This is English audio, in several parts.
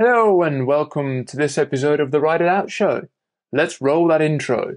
Hello and welcome to this episode of the Ride It Out Show. Let's roll that intro.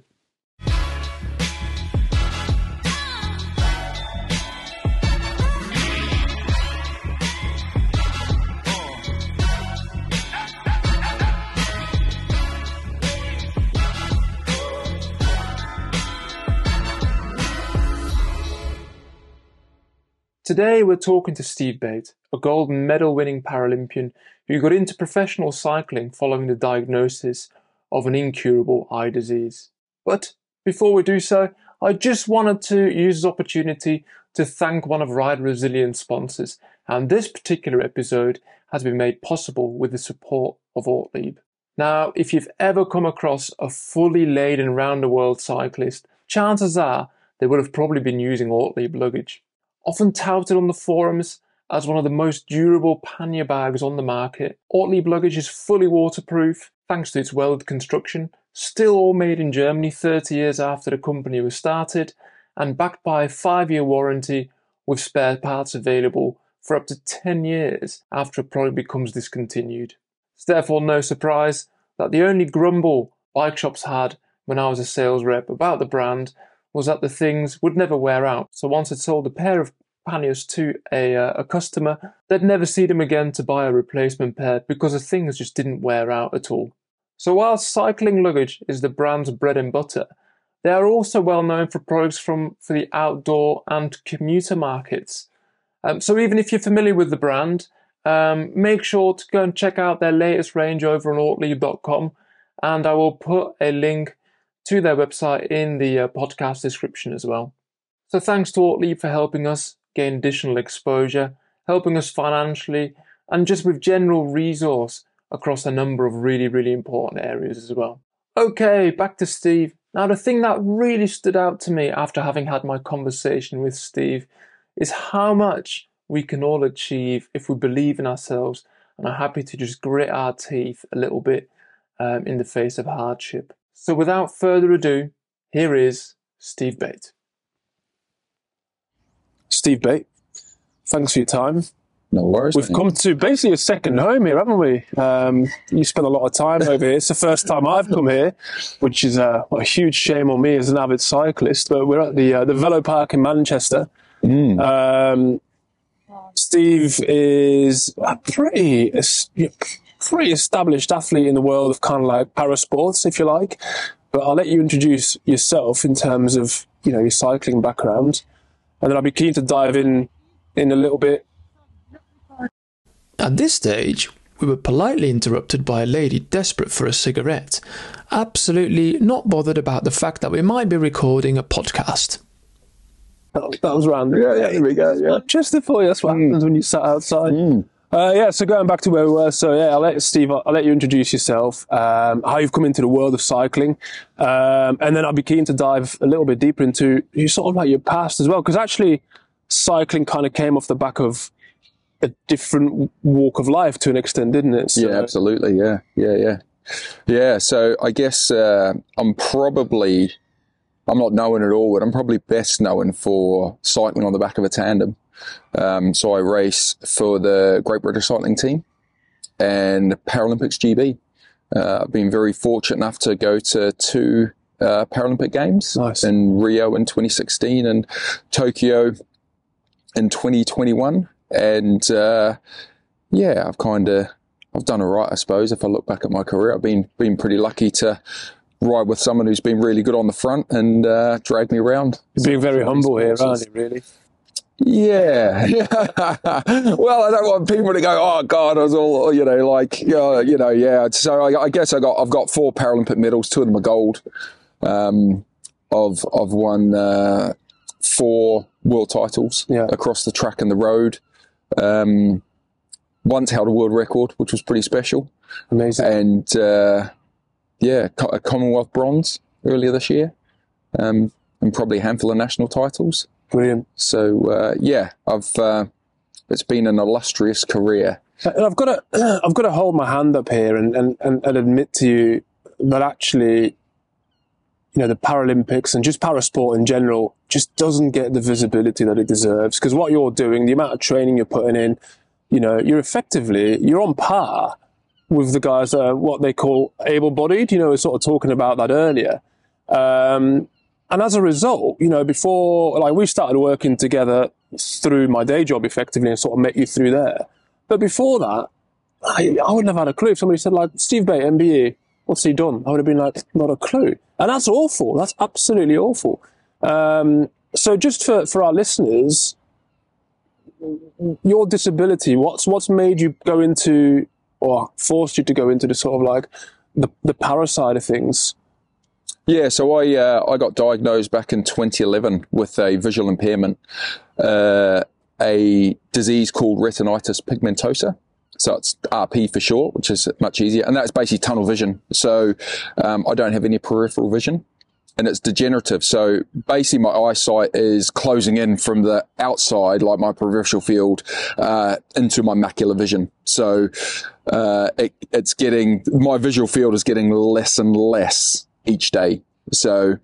Today we're talking to Steve Bate, a gold medal winning Paralympian who got into professional cycling following the diagnosis of an incurable eye disease. But before we do so, I just wanted to use this opportunity to thank one of Rider Resilience sponsors, and this particular episode has been made possible with the support of Ortlieb. Now, if you've ever come across a fully laden round the world cyclist, chances are they would have probably been using Ortlieb luggage often touted on the forums as one of the most durable pannier bags on the market. Ortlieb luggage is fully waterproof thanks to its welded construction, still all made in Germany 30 years after the company was started, and backed by a 5-year warranty with spare parts available for up to 10 years after a product becomes discontinued. It's therefore no surprise that the only grumble bike shops had when I was a sales rep about the brand was that the things would never wear out. So once I'd sold a pair of panniers to a, uh, a customer, they'd never see them again to buy a replacement pair because the things just didn't wear out at all. So while cycling luggage is the brand's bread and butter, they are also well known for products from for the outdoor and commuter markets. Um, so even if you're familiar with the brand, um, make sure to go and check out their latest range over on ortlieb.com, and I will put a link to their website in the uh, podcast description as well. So thanks to Ortlieb for helping us gain additional exposure, helping us financially, and just with general resource across a number of really, really important areas as well. Okay, back to Steve. Now, the thing that really stood out to me after having had my conversation with Steve is how much we can all achieve if we believe in ourselves and are happy to just grit our teeth a little bit um, in the face of hardship. So without further ado, here is Steve Bate. Steve Bate, thanks for your time. No worries. We've come to basically a second home here, haven't we? Um, you spent a lot of time over here. It's the first time I've come here, which is a, a huge shame on me as an avid cyclist. But we're at the uh, the Velo Park in Manchester. Mm. Um, Steve is a pretty pretty established athlete in the world of kind of like para sports, if you like. But I'll let you introduce yourself in terms of you know your cycling background, and then I'll be keen to dive in in a little bit. At this stage, we were politely interrupted by a lady desperate for a cigarette, absolutely not bothered about the fact that we might be recording a podcast. That, that was random. Yeah, yeah, here we go. Yeah. Just before that's what mm. happens when you sat outside. Mm. Uh, yeah, so going back to where we were, so yeah, I'll let Steve, I'll let you introduce yourself, um, how you've come into the world of cycling, um, and then I'll be keen to dive a little bit deeper into you sort of like your past as well, because actually, cycling kind of came off the back of a different walk of life to an extent, didn't it? So, yeah, absolutely. Yeah, yeah, yeah, yeah. So I guess uh, I'm probably I'm not known at all, but I'm probably best known for cycling on the back of a tandem. Um, so I race for the Great British Cycling Team and Paralympics GB. Uh, I've been very fortunate enough to go to two uh, Paralympic Games nice. in Rio in 2016 and Tokyo in 2021. And uh, yeah, I've kind of I've done all right, I suppose. If I look back at my career, I've been been pretty lucky to ride with someone who's been really good on the front and uh, drag me around. You're being very humble here, aren't you? Really. Yeah. well, I don't want people to go, oh God, I was all, you know, like, uh, you know, yeah. So I, I, guess I got, I've got four Paralympic medals, two of them are gold. Um, of, of won, uh, four world titles yeah. across the track and the road. Um, once held a world record, which was pretty special. Amazing. And, uh, yeah, a Commonwealth bronze earlier this year. Um, and probably a handful of national titles. Brilliant. So uh, yeah, I've uh, it's been an illustrious career. And I've got to I've got to hold my hand up here and, and, and, and admit to you that actually, you know, the Paralympics and just parasport in general just doesn't get the visibility that it deserves. Because what you're doing, the amount of training you're putting in, you know, you're effectively you're on par with the guys that are what they call able-bodied. You know, we were sort of talking about that earlier. Um, and as a result, you know, before like we started working together through my day job effectively and sort of met you through there. But before that, I, I wouldn't have had a clue. If somebody said like Steve Bate, MBE, what's he done? I would have been like, not a clue. And that's awful. That's absolutely awful. Um, so just for, for our listeners, your disability, what's, what's made you go into or forced you to go into the sort of like the, the para side of things? Yeah, so I uh, I got diagnosed back in 2011 with a visual impairment, uh, a disease called retinitis pigmentosa. So it's RP for short, which is much easier, and that's basically tunnel vision. So um, I don't have any peripheral vision, and it's degenerative. So basically, my eyesight is closing in from the outside, like my peripheral field, uh, into my macular vision. So uh, it, it's getting my visual field is getting less and less each day. So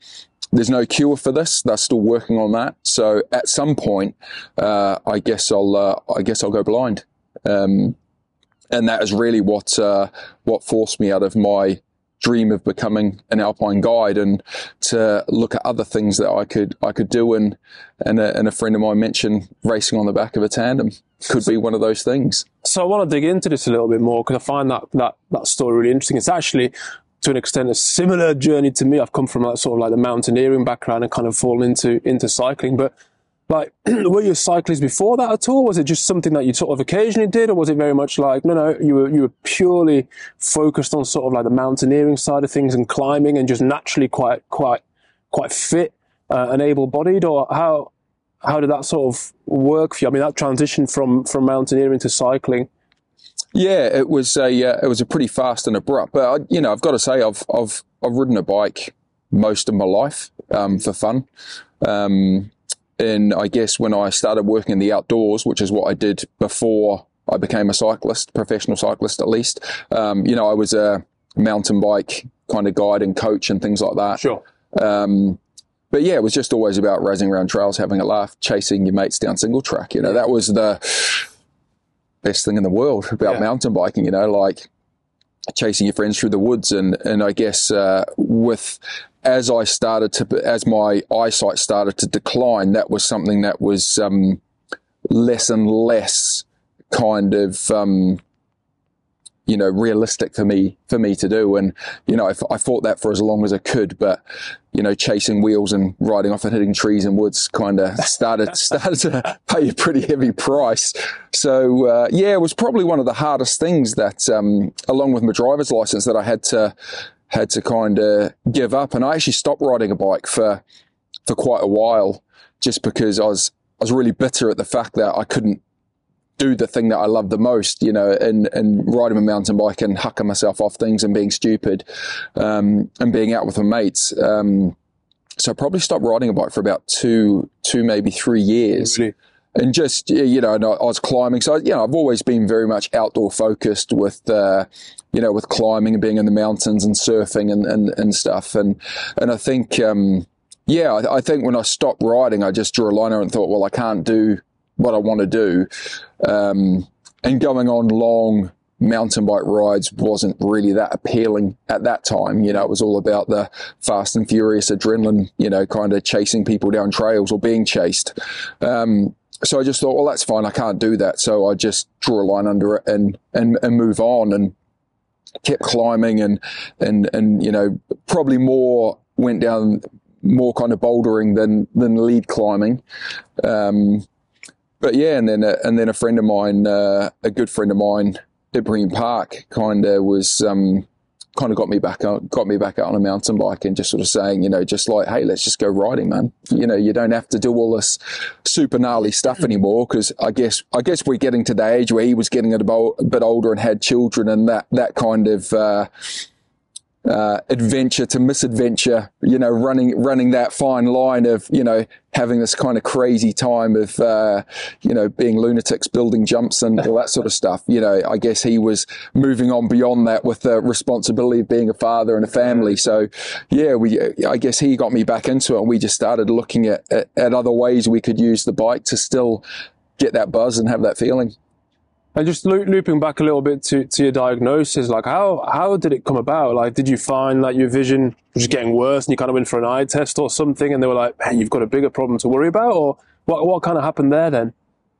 there's no cure for this. They're still working on that. So at some point, uh, I guess I'll uh, I guess I'll go blind. Um, and that is really what uh, what forced me out of my dream of becoming an alpine guide and to look at other things that I could I could do and and a, and a friend of mine mentioned racing on the back of a tandem could be one of those things. So I want to dig into this a little bit more because I find that that that story really interesting. It's actually to an extent a similar journey to me. I've come from that sort of like the mountaineering background and kind of fallen into into cycling. But like, were you a cyclist before that at all? Was it just something that you sort of occasionally did, or was it very much like no, no, you were you were purely focused on sort of like the mountaineering side of things and climbing, and just naturally quite quite quite fit uh, and able bodied, or how how did that sort of work for you? I mean, that transition from from mountaineering to cycling. Yeah, it was a uh, it was a pretty fast and abrupt. But I, you know, I've got to say, I've I've I've ridden a bike most of my life um, for fun. Um, and I guess when I started working in the outdoors, which is what I did before I became a cyclist, professional cyclist at least, um, you know, I was a mountain bike kind of guide and coach and things like that. Sure. Um, but yeah, it was just always about racing around trails, having a laugh, chasing your mates down single track. You know, that was the best thing in the world about Yeah. mountain biking, you know, like chasing your friends through the woods. And, and I guess, uh, with, as I started to, as my eyesight started to decline, that was something that was, um, less and less kind of, um, you know, realistic for me, for me to do. And, you know, I, fought that for as long as I could, but, you know, chasing wheels and riding off and hitting trees and woods kind of started, started to pay a pretty heavy price. So, uh, yeah, it was probably one of the hardest things that, um, along with my driver's license that I had to, had to kind of give up. And I actually stopped riding a bike for, for quite a while just because I was, I was really bitter at the fact that I couldn't do the thing that I love the most, you know, and, and riding a mountain bike and hucking myself off things and being stupid, um, and being out with my mates. Um, so I probably stopped riding a bike for about two, two, maybe three years Really? and just you know, and I, I was climbing. So you know, I've always been very much outdoor focused with uh, you know with climbing and being in the mountains and surfing and and, and stuff. And and I think um, yeah, I, I think when I stopped riding, I just drew a line and thought, well, I can't do what I want to do. Um, and going on long mountain bike rides wasn't really that appealing at that time. You know, it was all about the fast and furious adrenaline, you know, kind of chasing people down trails or being chased. Um, so I just thought, well, that's fine. I can't do that. So I just drew a line under it and, and, and move on and kept climbing and, and, and, you know, probably more went down more kind of bouldering than, than lead climbing. Um, but yeah, and then, a, and then a friend of mine, uh, a good friend of mine, Ibrahim Park kind of was, um, kind of got me back on, got me back out on a mountain bike and just sort of saying, you know, just like, hey, let's just go riding, man. You know, you don't have to do all this super gnarly stuff anymore because I guess I guess we're getting to the age where he was getting a bit, a bit older and had children and that that kind of. Uh, uh, adventure to misadventure, you know, running running that fine line of you know having this kind of crazy time of uh, you know being lunatics, building jumps and all that sort of stuff. You know, I guess he was moving on beyond that with the responsibility of being a father and a family. So, yeah, we I guess he got me back into it, and we just started looking at at, at other ways we could use the bike to still get that buzz and have that feeling. And just loo- looping back a little bit to, to your diagnosis, like how how did it come about? Like, did you find that your vision was getting worse, and you kind of went for an eye test or something, and they were like, "Hey, you've got a bigger problem to worry about," or what what kind of happened there then?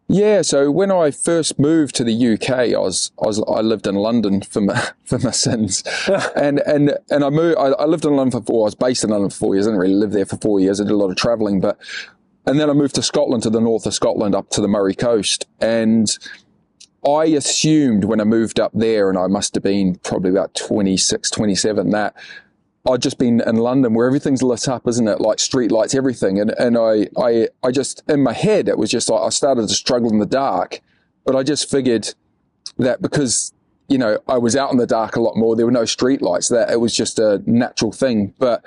Yeah, so when I first moved to the UK, I was I, was, I lived in London for my for my sins, and and and I moved. I, I, lived in London for four. I was based in London for four years. I didn't really live there for four years. I did a lot of travelling, but and then I moved to Scotland, to the north of Scotland, up to the Moray coast, and I assumed when I moved up there, and I must have been probably about 26, 27, that I'd just been in London where everything's lit up, isn't it? Like street lights, everything. And, and I, I, I just, in my head, it was just I started to struggle in the dark, but I just figured that because, you know, I was out in the dark a lot more, there were no street lights, that it was just a natural thing. But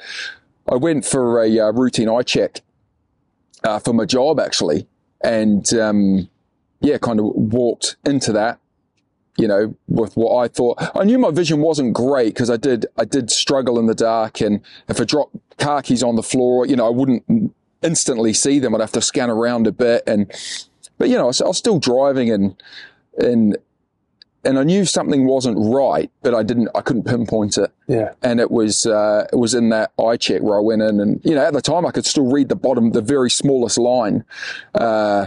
I went for a uh, routine eye check uh, for my job actually. And, um, yeah, kind of walked into that you know, with what I thought. I knew my vision wasn't great because I did, I did struggle in the dark. And if I dropped car keys on the floor, you know, I wouldn't instantly see them. I'd have to scan around a bit. And, but you know, I was, I was still driving and, and, and I knew something wasn't right, but I didn't, I couldn't pinpoint it. Yeah. And it was, uh, it was in that eye check where I went in and, you know, at the time I could still read the bottom, the very smallest line, uh,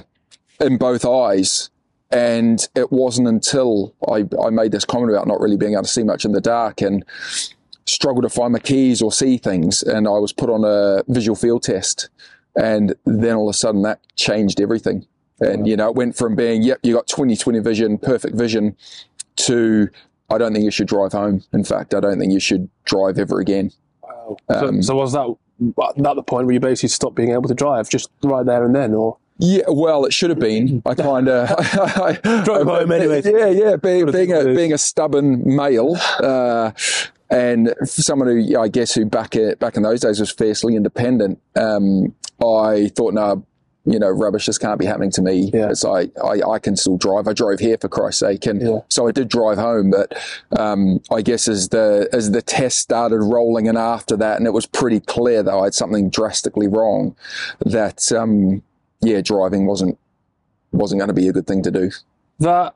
in both eyes. And it wasn't until I, I made this comment about not really being able to see much in the dark and struggle to find my keys or see things. And I was put on a visual field test. And then all of a sudden that changed everything. And, you know, it went from being, yep, you got 20 20 vision, perfect vision to, I don't think you should drive home. In fact, I don't think you should drive ever again. Wow. So, um, so was that at the point where you basically stopped being able to drive just right there and then, or? Yeah, well, it should have been. I kind of drove home anyway. Yeah, yeah. Being, being a being a stubborn male, uh, and someone who I guess who back at, back in those days was fiercely independent, um, I thought, no, you know, rubbish. This can't be happening to me. Yeah. It's I, I, I can still drive. I drove here for Christ's sake, and Yeah. so I did drive home. But um, I guess as the as the test started rolling in after that, and it was pretty clear that I had something drastically wrong. That um, yeah, driving wasn't wasn't going to be a good thing to do. that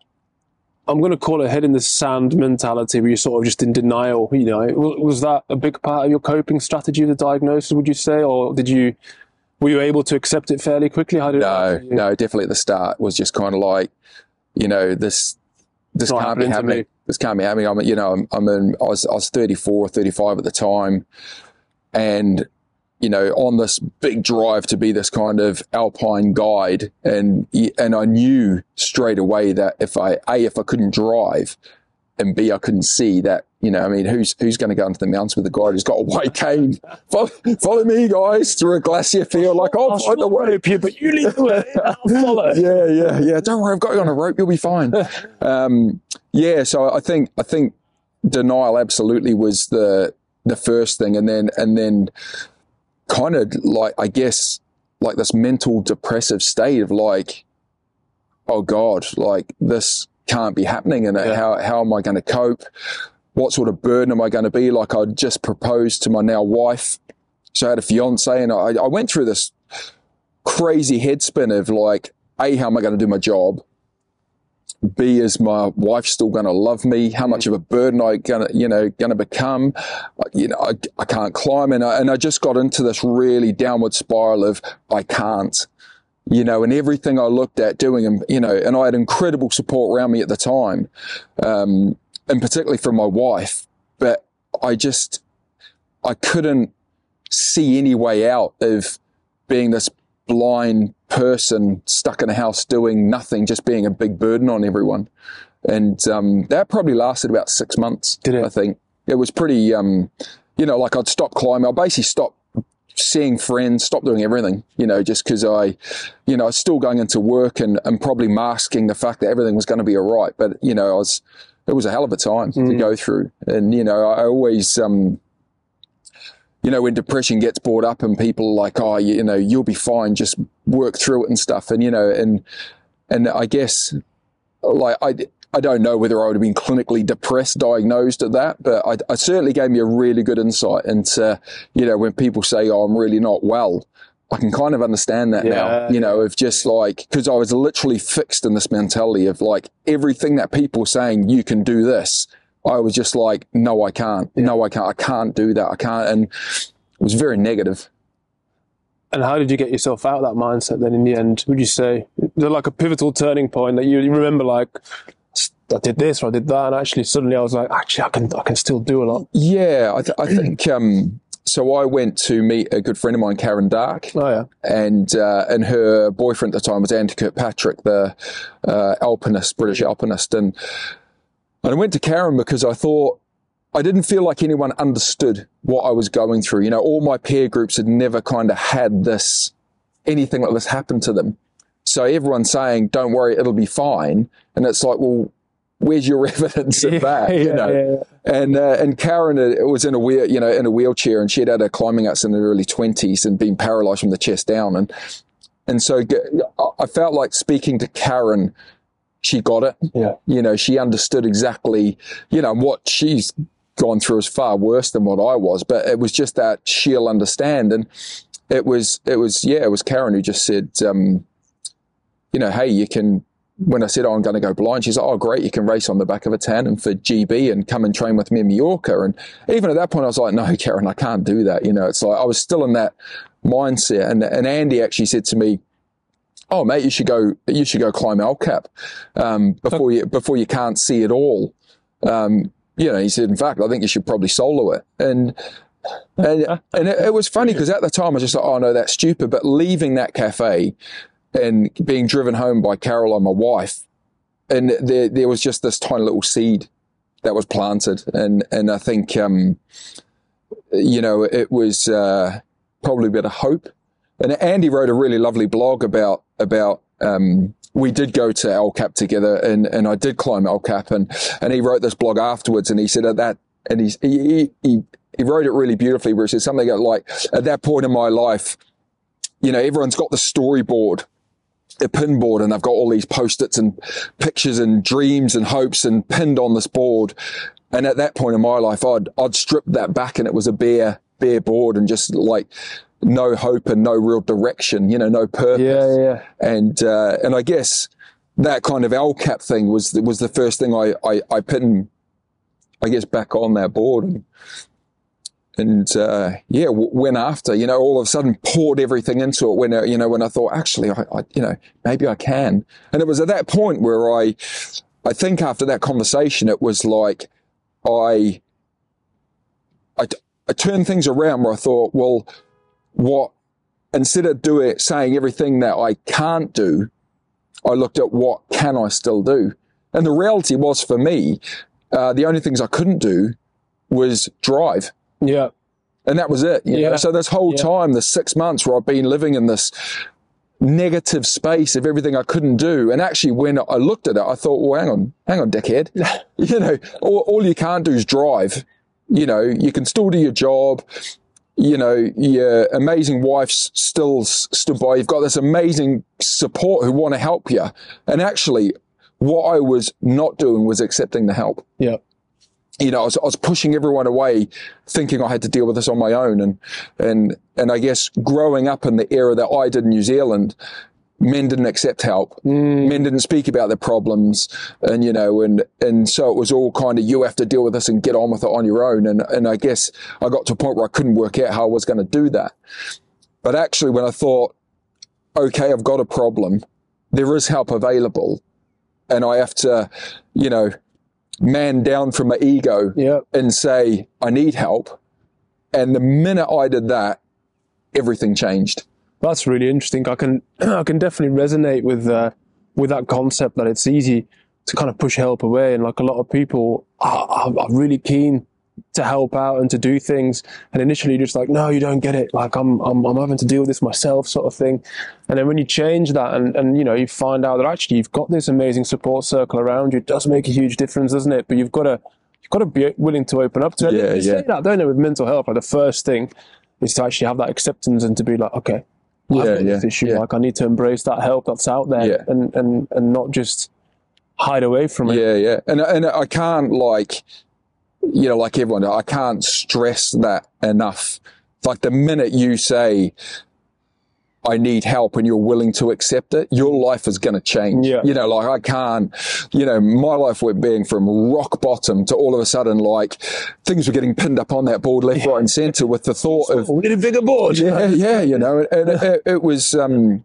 I'm going to call it head in the sand mentality, where you're sort of just in denial. You know, was that a big part of your coping strategy of the diagnosis? Would you say, or did you were you able to accept it fairly quickly? How did No, no, definitely at the start was just kind of like, you know, this this can't be happening to happening. This can't be happening. I'm, you know, I'm, I'm in, I was, I was 34, 35 at the time. And, you know, on this big drive to be this kind of alpine guide. And, and I knew straight away that if I, A, if I couldn't drive and B, I couldn't see that, you know, I mean, who's, who's going to go into the mountains with a guide who's got a white cane? follow, follow me guys through a glacier field. Like, I'll find the way. you, but you lead the way. I'll follow. yeah, yeah, yeah. Don't worry, I've got you on a rope. You'll be fine. Um, yeah. So I think I think denial absolutely was the the first thing, and then and then kind of like I guess like this mental depressive state of like, oh God, like this can't be happening, and Yeah. how how am I going to cope? What sort of burden am I going to be? Like I just proposed to my now wife, so I had a fiance, and I, I went through this crazy headspin of like, A, how am I going to do my job? B, is my wife still going to love me? How much of a burden I going to, you know, going to become? You know, I, I can't climb. And I, and I just got into this really downward spiral of I can't, you know, and everything I looked at doing and, you know, and I had incredible support around me at the time. Um, and particularly from my wife, but I just, I couldn't see any way out of being this blind person stuck in a house doing nothing, just being a big burden on everyone. And um, that probably lasted about six months. Did it? I think it was pretty. Um, you know, like I'd stop climbing. I basically stopped seeing friends, stopped doing everything. You know, just because I, you know, I was still going into work and, and probably masking the fact that everything was going to be all right. But you know, I was. It was a hell of a time to Mm. go through, and you know, I always. Um, you know, when depression gets brought up and people are like, oh, you, you know, you'll be fine, just work through it and stuff. And, you know, and, and I guess like, I, I don't know whether I would have been clinically depressed diagnosed at that, but I, I certainly gave me a really good insight into, you know, when people say, oh, I'm really not well, I can kind of understand that now, you know, of just like, because I was literally fixed in this mentality of like everything that people saying you can do this. I was just like, no, I can't. No, I can't. I can't do that. I can't. And it was very negative. And how did you get yourself out of that mindset then in the end? Would you say there like a pivotal turning point that you, you remember like I did this or I did that and actually suddenly I was like, actually I can I can still do a lot. Yeah, I, th- I think. Um, so I went to meet a good friend of mine, Karen Darke, Oh yeah. and uh, and her boyfriend at the time was Andy Kirkpatrick, the uh, alpinist, British alpinist, and and I went to Karen because I thought I didn't feel like anyone understood what I was going through. You know, all my peer groups had never kind of had this anything like this happen to them. So everyone's saying, "Don't worry, it'll be fine," and it's like, well. Where's your evidence of that? you know, yeah, yeah. and uh, and Karen uh, was in a wheel, you know, in a wheelchair, and she had had a climbing accident in her early twenties and been paralysed from the chest down, and and so I felt like speaking to Karen, she got it. Yeah. You know, she understood exactly, you know, what she's gone through is far worse than what I was, but it was just that she'll understand, and it was it was yeah, it was Karen who just said, um, you know, hey, you can when I said, oh, I'm going to go blind, she's like, oh, great, you can race on the back of a tandem for GB and come and train with me in Mallorca. And even at that point, I was like, no, Karen, I can't do that. You know, it's like I was still in that mindset. And, and Andy actually said to me, oh, mate, you should go, you should go climb El Cap um, before you, before you can't see it all. Um, you know, he said, in fact, I think you should probably solo it. And, and, and it, it was funny because at the time I was just like, oh no, that's stupid. But leaving that cafe and being driven home by Caroline, my wife, and there there was just this tiny little seed that was planted, and and I think um, you know it was uh, probably a bit of hope. And Andy wrote a really lovely blog about about um, we did go to El Cap together, and and I did climb El Cap, and and he wrote this blog afterwards, and he said at that, and he he he he wrote it really beautifully, where he said something like at that point in my life, you know, everyone's got the storyboard a pin board and I've got all these post-its and pictures and dreams and hopes and pinned on this board. And at that point in my life, I'd, I'd stripped that back and it was a bare, bare board and just like no hope and no real direction, you know, no purpose. Yeah, yeah. And, uh, and I guess that kind of El Cap thing was, was the first thing I, I, I pinned, I guess, back on that board. And, and uh, yeah, w- went after. You know, all of a sudden poured everything into it. When uh, you know, when I thought actually, I, I, you know, maybe I can. And it was at that point where I, I think after that conversation, it was like I, I, I turned things around where I thought, well, what instead of doing saying everything that I can't do, I looked at what can I still do. And the reality was for me, uh, the only things I couldn't do was drive Yeah. and that was it. You Yeah. know? So this whole Yeah. time, the six months where I've been living in this negative space of everything I couldn't do, and actually when I looked at it, I thought, well, hang on, hang on, dickhead. you know, all, all you can't do is drive. You know, you can still do your job. You know, your amazing wife's still stood by. You've got this amazing support who want to help you. And actually, what I was not doing was accepting the help Yeah. you know, I was, I was pushing everyone away, thinking I had to deal with this on my own. And, and, and I guess growing up in the era that I did in New Zealand, men didn't accept help. Mm. Men didn't speak about their problems. And, you know, and, and so it was all kind of, you have to deal with this and get on with it on your own. And, and I guess I got to a point where I couldn't work out how I was going to do that. But actually, when I thought, okay, I've got a problem, there is help available. And I have to, you know, man down from my ego Yeah. and say, I need help. And the minute I did that, everything changed. That's really interesting. I can I can definitely resonate with uh, with that concept that it's easy to kind of push help away, and like a lot of people are, are, are really keen to help out and to do things, and initially you're just like, no, you don't get it. Like I'm I'm I'm having to deal with this myself, sort of thing. And then when you change that, and and you know you find out that actually you've got this amazing support circle around you, it does make a huge difference, doesn't it? But you've got to you've got to be willing to open up to it. Yeah, They say that, don't they? With mental health, like the first thing is to actually have that acceptance and to be like, okay, I've Yeah, this yeah, issue. yeah. Like I need to embrace that help that's out there Yeah. and, and, and not just hide away from it. Yeah, yeah. And, and I can't like, you know, like everyone, I can't stress that enough. Like the minute you say, I need help and you're willing to accept it, your life is going to change. Yeah. You know, like I can't, you know, my life went being from rock bottom to all of a sudden like things were getting pinned up on that board left, right and center with the thought of, We need a bigger board. yeah, yeah, you know, and it, it, it was, um,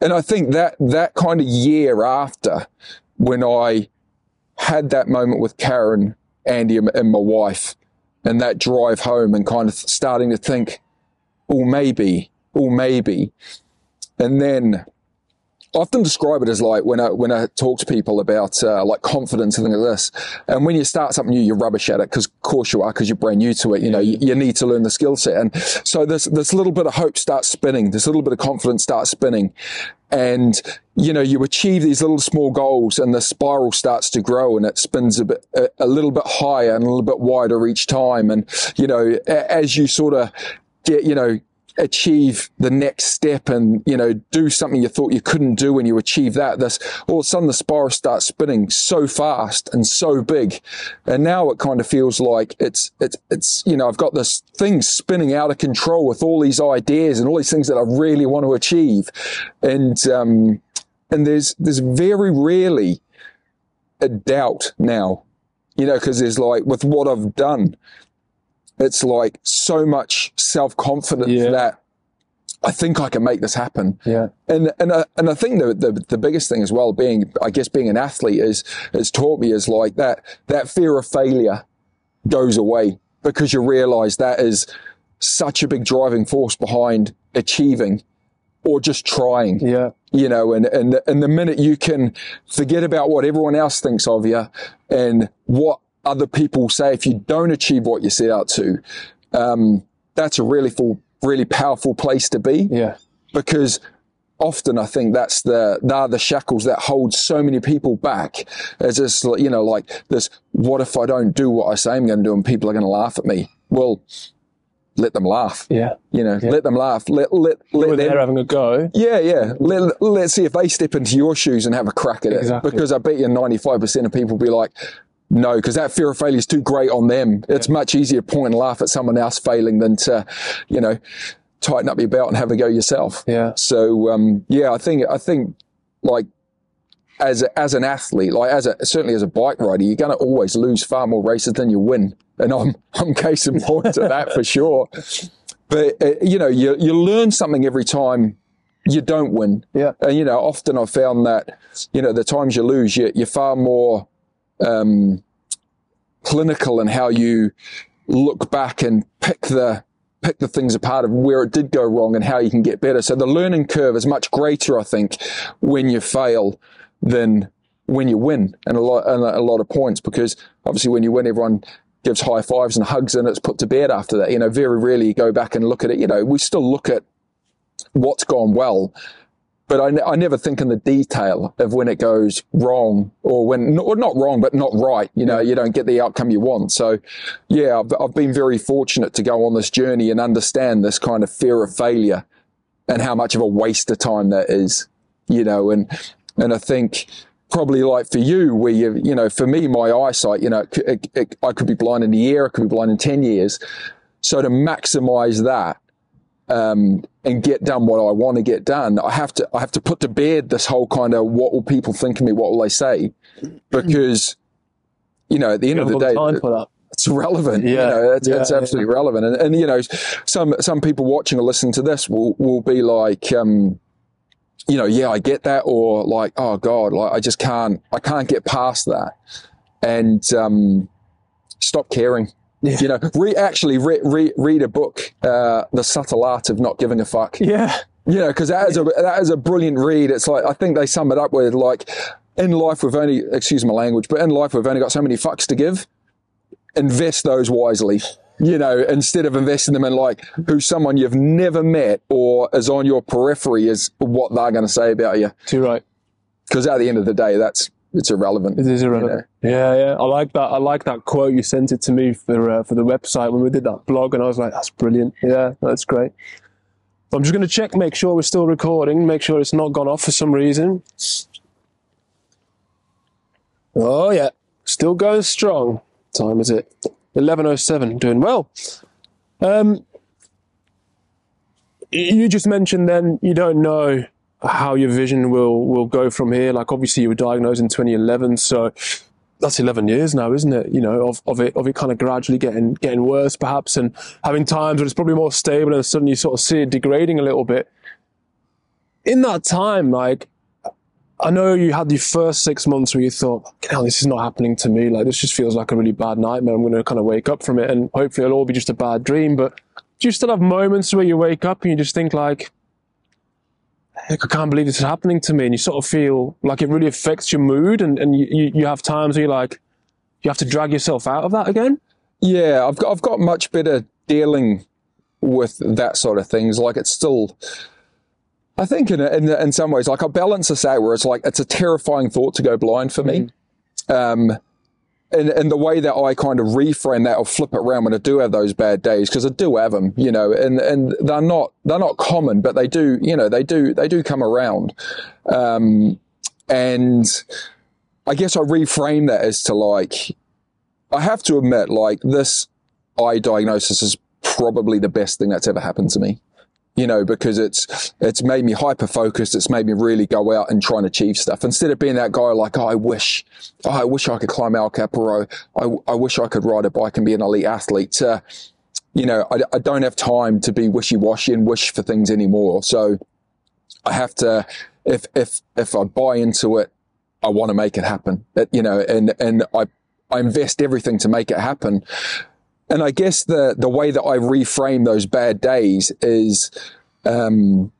and I think that that kind of year after when I had that moment with Karen, Andy, and and my wife, and that drive home, and kind of starting to think, oh, maybe, oh, maybe, and then. I often describe it as like when I when I talk to people about uh, like confidence and things like this, and when you start something new, you're rubbish at it because, of course, you are because you're brand new to it. You know, you, you need to learn the skill set, and so this this little bit of hope starts spinning, this little bit of confidence starts spinning, and you know you achieve these little small goals, and the spiral starts to grow, and it spins a bit a, a little bit higher and a little bit wider each time, and you know a- as you sort of get you know achieve the next step and you know do something you thought you couldn't do when you achieve that. This all of a sudden the spiral starts spinning so fast and so big. And now it kind of feels like it's it's it's you know I've got this thing spinning out of control with all these ideas and all these things that I really want to achieve. And um and there's there's very rarely a doubt now you know because there's like with what I've done it's like so much self confidence Yeah. that I think I can make this happen. Yeah. And and I, and I think the, the the biggest thing as well, being I guess being an athlete is has taught me is like that that fear of failure goes away because you realise that is such a big driving force behind achieving or just trying Yeah. you know, and, and, and the minute you can forget about what everyone else thinks of you and what other people say if you don't achieve what you set out to, um, that's a really full, really powerful place to be Yeah. because often I think that's the, they're the shackles that hold so many people back. It's just, you know, like this, what if I don't do what I say I'm going to do and people are going to laugh at me? Well, let them laugh. Yeah. You know, let them laugh. Let, let, let them they're having a go. yeah, yeah. Let, let's see if they step into your shoes and have a crack at it. Because I bet you 95% of people will be like, no, because that fear of failure is too great on them. It's much easier to point and laugh at someone else failing than to, you know, tighten up your belt and have a go yourself. Yeah. So, um, yeah, I think, I think like as, a, as an athlete, like as a, certainly as a bike rider, you're going to always lose far more races than you win. And I'm, I'm case in point to that for sure. But, uh, you know, you, you learn something every time you don't win. Yeah. And, you know, often I've found that, you know, the times you lose, you, you're far more, um, clinical in how you look back and pick the, pick the things apart of where it did go wrong and how you can get better. So the learning curve is much greater, I think, when you fail than when you win and a lot, and a lot of points because obviously when you win, everyone gives high fives and hugs and it's put to bed after that. You know, very rarely you go back and look at it. You know, we still look at what's gone well, but I, I never think in the detail of when it goes wrong or when, or not wrong, but not right. You know, you don't get the outcome you want. So yeah, I've, I've been very fortunate to go on this journey and understand this kind of fear of failure and how much of a waste of time that is, you know, and, and I think probably like for you, where you, you know, for me, my eyesight, you know, it, it, I could be blind in a year, I could be blind in 10 years. So to maximize that, um, and get done what I want to get done, I have to, I have to put to bed this whole kind of what will people think of me? What will they say? Because, you know, at the end of the day, time for that. it's relevant. You Yeah. know, it's, Yeah, it's yeah. absolutely relevant. And, and, you know, some, some people watching or listening to this will, will be like, um, you know, yeah, I get that. Or like, oh God, like I just can't, I can't get past that. And, um, stop caring. Yeah. You know, re- actually re- re- read a book, uh, The Subtle Art of Not Giving a Fuck. Yeah. You know, because that is a that is a brilliant read. It's like I think they sum it up with like, in life we've only excuse my language, but in life we've only got so many fucks to give. Invest those wisely. You know, instead of investing them in like who's someone you've never met or is on your periphery is what they're going to say about you. Too right. Because at the end of the day, that's it's irrelevant. It is irrelevant. Yeah, yeah. I like that. I like that quote you sent it to me for uh, for the website when we did that blog, and I was like, "That's brilliant." Yeah, that's great. I'm just going to check, make sure we're still recording, make sure it's not gone off for some reason. Oh yeah, still going strong. Time is it? 11:07. Doing well. Um, you just mentioned then you don't know how your vision will will go from here. Like obviously you were diagnosed in 2011, so that's 11 years now, isn't it? You know, of, of it of it kind of gradually getting getting worse, perhaps, and having times where it's probably more stable, and suddenly you sort of see it degrading a little bit. In that time, like I know you had the first six months where you thought, hell, this is not happening to me. Like, this just feels like a really bad nightmare. I'm going to kind of wake up from it and hopefully it'll all be just a bad dream. But do you still have moments where you wake up and you just think like, heck, I can't believe this is happening to me. And you sort of feel like it really affects your mood. And, and you, you, have times where you're like, you have to drag yourself out of that again. Yeah, I've got, I've got much better dealing with that sort of things. Like it's still, I think in, in, in some ways, like I balance this out where it's like, it's a terrifying thought to go blind for me. Um, and, and the way that I kind of reframe that or flip it around when I do have those bad days, because I do have them, you know, and, and they're not, they're not common, but they do, you know, they do, they do come around. Um, and I guess I reframe that as to like, I have to admit, like this eye diagnosis is probably the best thing that's ever happened to me you know, because it's, it's made me hyper focused. It's made me really go out and try and achieve stuff instead of being that guy like, oh, I wish, oh, I wish I could climb El Caparro. I, I wish I could ride a bike and be an elite athlete. You know, I, I don't have time to be wishy washy and wish for things anymore. So I have to, if, if, if I buy into it, I want to make it happen, you know, and, and I, I invest everything to make it happen. And I guess the, the way that I reframe those bad days is, um,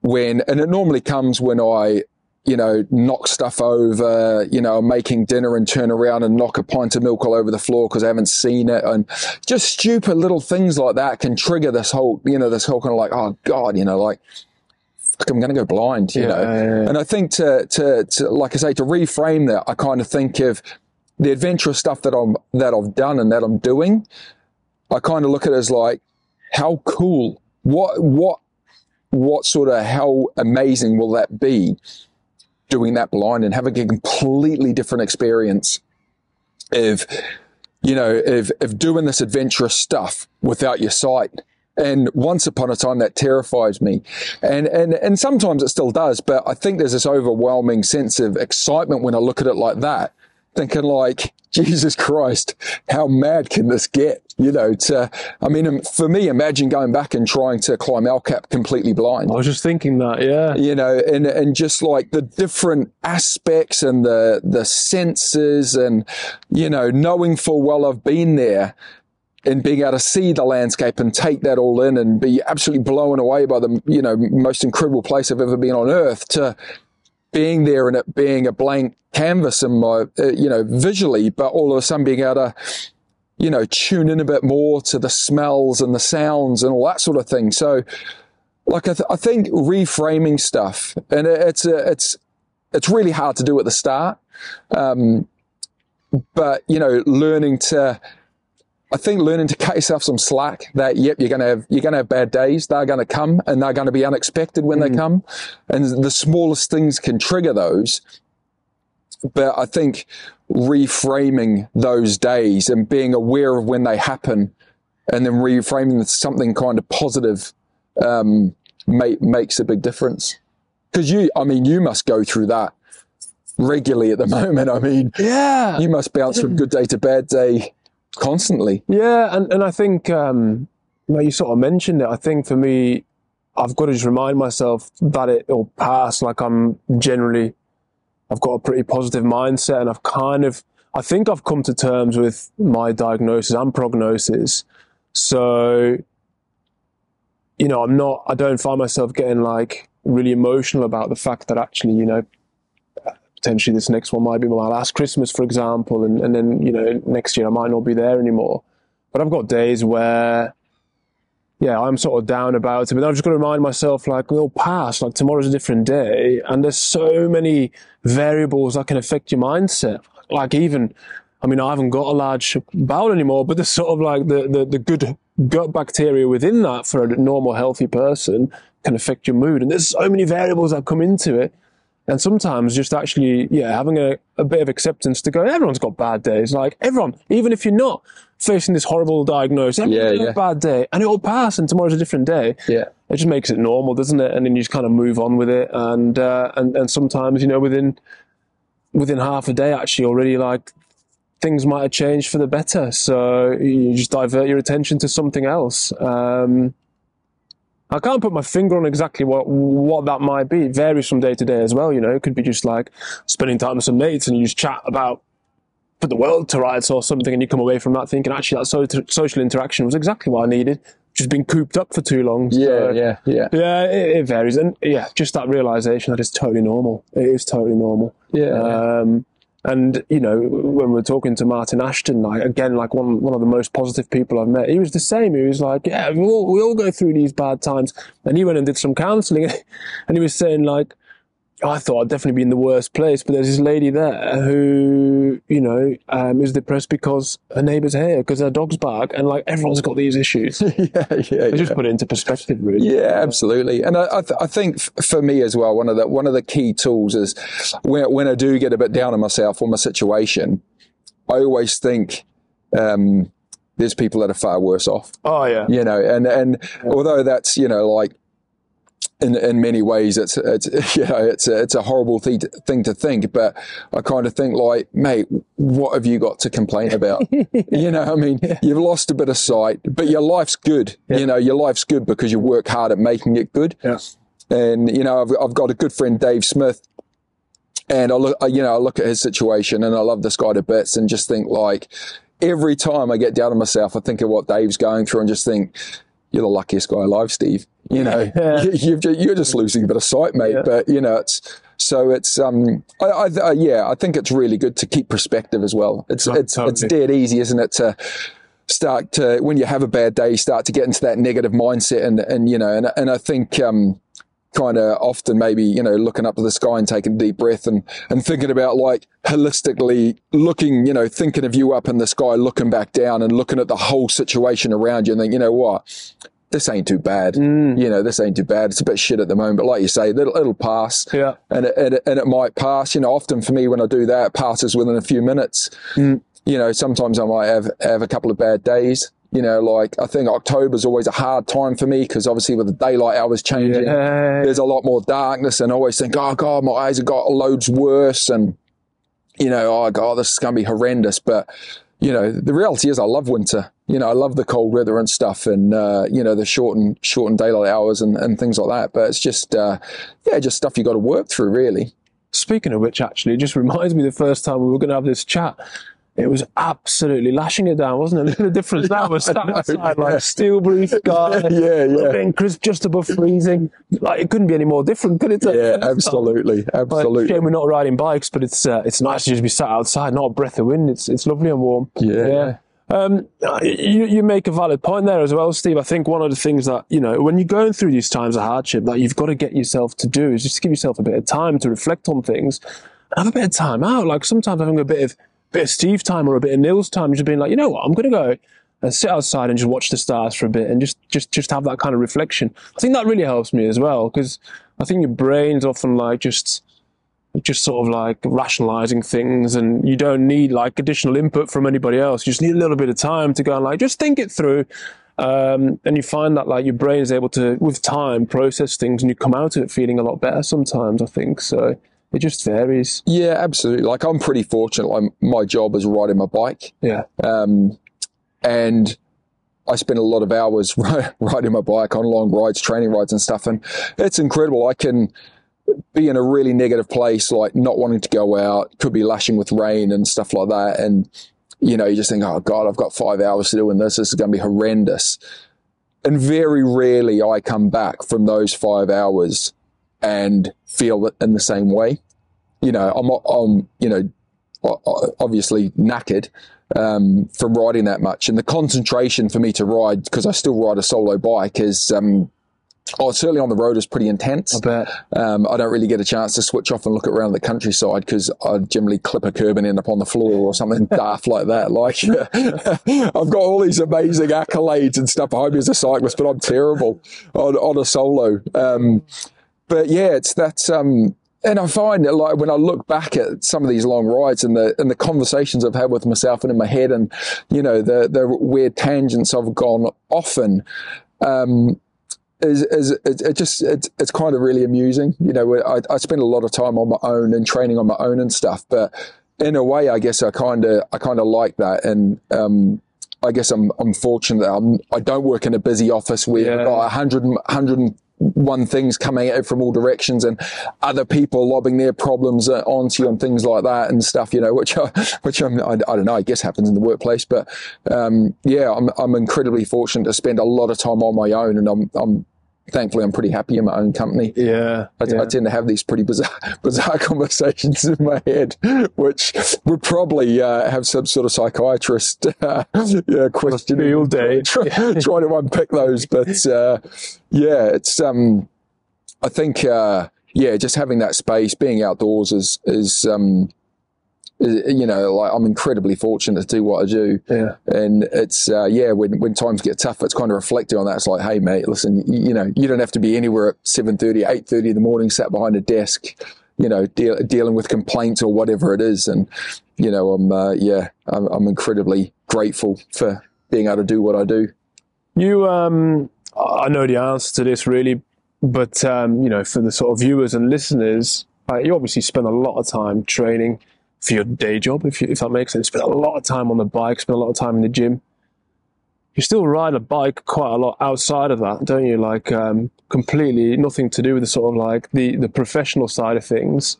when, and it normally comes when I, you know, knock stuff over, you know, making dinner and turn around and knock a pint of milk all over the floor because I haven't seen it. And just stupid little things like that can trigger this whole, you know, this whole kind of like, oh God, you know, like, I'm going to go blind, you Yeah, know. yeah, yeah. And I think to, to, to, like I say, to reframe that, I kind of think of the adventurous stuff that I'm, that I've done and that I'm doing. I kind of look at it as like, how cool, what, what, what sort of, how amazing will that be doing that blind and having a completely different experience of, you know, of, of doing this adventurous stuff without your sight. And once upon a time that terrified me. And, and, and sometimes it still does, but I think there's this overwhelming sense of excitement when I look at it like that, thinking like, Jesus Christ, how mad can this get? You know, to, uh, I mean, for me, imagine going back and trying to climb El Cap completely blind I was just thinking that, yeah. you know, and, and just like the different aspects and the, the senses and, you know, knowing full well I've been there and being able to see the landscape and take that all in and be absolutely blown away by the, you know, most incredible place I've ever been on earth to being there and it being a blank canvas in my, uh, you know, visually, but all of a sudden being able to, you know, tune in a bit more to the smells and the sounds and all that sort of thing. So, like I, th- I think reframing stuff, and it, it's a, it's it's really hard to do at the start, um, but you know, learning to. I think learning to cut yourself some slack that, yep, you're going to have, you're going to have bad days. They're going to come and they're going to be unexpected when they come. And the smallest things can trigger those. But I think reframing those days and being aware of when they happen and then reframing something kind of positive, um, make, makes a big difference. Cause you, I mean, you must go through that regularly at the moment. I mean, Yeah. you must bounce from good day to bad day constantly. Yeah, and, and I think um, you, you sort of mentioned it. I think for me, I've got to just remind myself that it will pass. Like I'm generally, I've got a pretty positive mindset, and I've kind of, I think I've come to terms with my diagnosis and prognosis. So, you know, I'm not, I don't find myself getting like really emotional about the fact that actually, you know, potentially this next one might be my last Christmas, for example, and, and then, you know, next year I might not be there anymore. But I've got days where, yeah, I'm sort of down about it, but I've just got to remind myself, like, it'll pass, like tomorrow's a different day, and there's so many variables that can affect your mindset. Like even, I mean, I haven't got a large bowel anymore, but there's sort of like the, the, the good gut bacteria within that for a normal, healthy person can affect your mood. And there's so many variables that come into it. And sometimes just actually, yeah, having a, a bit of acceptance to go, everyone's got bad days. Like everyone, even if you're not facing this horrible diagnosis, everyone's Yeah, got yeah. a bad day and it'll pass and tomorrow's a different day. Yeah. it just makes it normal, doesn't it? And then you just kind of move on with it. And uh, and and sometimes you know within within half a day, actually already like things might have changed for the better. So you just divert your attention to something else. Um, I can't put my finger on exactly what what that might be. It varies from day to day as well. You know, it could be just like spending time with some mates and you just chat about put the world to rights or something, and you come away from that thinking actually that so- social interaction was exactly what I needed. Just been cooped up for too long. So, Yeah, yeah, yeah. yeah. It, it varies, and yeah, just that realization that it's totally normal. It is totally normal. Yeah. Um, and you know, when we're talking to Martyn Ashton, like again, like one one of the most positive people I've met, he was the same. He was like, "Yeah, we all, we all go through these bad times." And he went and did some counselling, and he was saying like, "I thought I'd definitely be in the worst place, but there's this lady there who, you know, um, is depressed because her neighbour's here because her dog's back, and like everyone's got these issues." yeah, yeah, They just put it into perspective, really. Yeah, absolutely. And I, I, th- I think f- for me as well, one of the one of the key tools is when when I do get a bit down on myself or my situation, I always think um, there's people that are far worse off. Oh yeah. You know, and and although that's you know like. In, in many ways, it's it's you know it's a, it's a horrible thing to, thing to think, but I kind of think like, mate, what have you got to complain about? you know, I mean, you've lost a bit of sight, but your life's good. You know, your life's good because you work hard at making it good. Yeah. And you know, I've I've got a good friend, Dave Smith, and I look, I- you know, I look at his situation, and I love this guy to bits, and just think like, every time I get down on myself, I think of what Dave's going through, and just think, you're the luckiest guy alive, Steve. You know, Yeah. you've ju- you're just losing a bit of sight, mate. Yeah. But you know, it's so it's um, I, I uh, yeah, I think it's really good to keep perspective as well. It's Oh, it's it's dead easy, isn't it, to start to when you have a bad day, you start to get into that negative mindset, and and you know, and and I think um, kind of often maybe you know looking up to the sky and taking a deep breath and and thinking about like holistically looking, you know, thinking of you up in the sky, looking back down, and looking at the whole situation around you, and think, you know what. This ain't too bad. Mm. You know, this ain't too bad. It's a bit shit at the moment, but like you say, it'll, it'll pass Yeah. and it, and, it, and it might pass. You know, often for me when I do that, it passes within a few minutes. Mm. You know, sometimes I might have have a couple of bad days. You know, like I think October's always a hard time for me because obviously with the daylight hours changing, Yeah. there's a lot more darkness, and I always think, oh god, my eyes have got loads worse, and you know, oh god, this is going to be horrendous. But you know, the reality is, I love winter. You know, I love the cold weather and stuff, and uh, you know, the shortened shortened daylight hours and, and things like that. But it's just, uh, yeah, just stuff you got to work through, really. Speaking of which, actually, it just reminds me the first time we were going to have this chat. It was absolutely lashing it down, wasn't it? Look at the difference now. We're sat outside, like steel blue sky, Yeah, yeah. getting crisp just above freezing. Like it couldn't be any more different, could it? Yeah, absolutely, Like, absolutely. shame we're not riding bikes, but it's uh, it's nice to just be sat outside, not a breath of wind. It's it's lovely and warm. Yeah. Um, you, you make a valid point there as well, Steve. I think one of the things that, you know, when you're going through these times of hardship, that you've got to get yourself to do is just give yourself a bit of time to reflect on things have a bit of time out. Like sometimes having a bit of, bit of Steve time or a bit of Neil's time, just being like, you know what, I'm going to go and sit outside and just watch the stars for a bit and just, just, just have that kind of reflection. I think that really helps me as well because I think your brain's often like just, just sort of like rationalizing things and you don't need like additional input from anybody else. You just need a little bit of time to go and like just think it through. Um, and you find that like your brain is able to, with time, process things and you come out of it feeling a lot better sometimes, I think. So it just varies. Yeah, absolutely. Like I'm pretty fortunate. Like my job is riding my bike. Yeah. Um, and I spend a lot of hours riding my bike on long rides, training rides and stuff. And it's incredible. I can be in a really negative place, like not wanting to go out, could be lashing with rain and stuff like that. And, you know, you just think, oh God, I've got five hours to do in this. This is going to be horrendous. And very rarely I come back from those five hours and feel it in the same way. You know, I'm, I'm, you know, obviously knackered um, from riding that much, and the concentration for me to ride because I still ride a solo bike is, um, oh, certainly on the road is pretty intense. I bet. Um, I don't really get a chance to switch off and look around the countryside because I generally clip a curb and end up on the floor or something daft like that. Like, I've got all these amazing accolades and stuff behind me as a cyclist, but I'm terrible on, on a solo. Um, but yeah, it's that. Um, and I find that like when I look back at some of these long rides and the and the conversations I've had with myself and in my head, and you know the the weird tangents I've gone often. um, is, is it, it just it's, it's kind of really amusing. You know, I, I spend a lot of time on my own and training on my own and stuff, but in a way, I guess I kind of I kind of like that, and um, I guess I'm I'm fortunate that I'm I don't work in a busy office where Yeah. I've got 100, 101 things coming at you from all directions and other people lobbing their problems uh, onto you and things like that and stuff, you know, which I, which I'm, I, I don't know, I guess happens in the workplace, but um, yeah, I'm I'm incredibly fortunate to spend a lot of time on my own, and I'm I'm thankfully I'm pretty happy in my own company. Yeah. I, yeah. I tend to have these pretty bizarre, bizarre conversations in my head, which would probably uh, have some sort of psychiatrist uh, yeah, field day. try, trying to unpick those. But uh, yeah, it's um, I think uh, yeah, just having that space, being outdoors is is um, is, you know, like I'm incredibly fortunate to do what I do. Yeah. And it's, uh, yeah, when, when times get tough, it's kind of reflecting on that. It's like, hey, mate, listen, you, you know, you don't have to be anywhere at 7.30, 8.30 in the morning, sat behind a desk, you know, deal, dealing with complaints or whatever it is. And, you know, I'm, uh, yeah, I'm, I'm incredibly grateful for being able to do what I do. You, um, I know the answer to this really, but um, you know, for the sort of viewers and listeners, uh, you obviously spend a lot of time training for your day job, if you, if that makes sense. Spend a lot of time on the bike, spend a lot of time in the gym. You still ride a bike quite a lot outside of that, don't you? Like um, completely nothing to do with the sort of like the the professional side of things.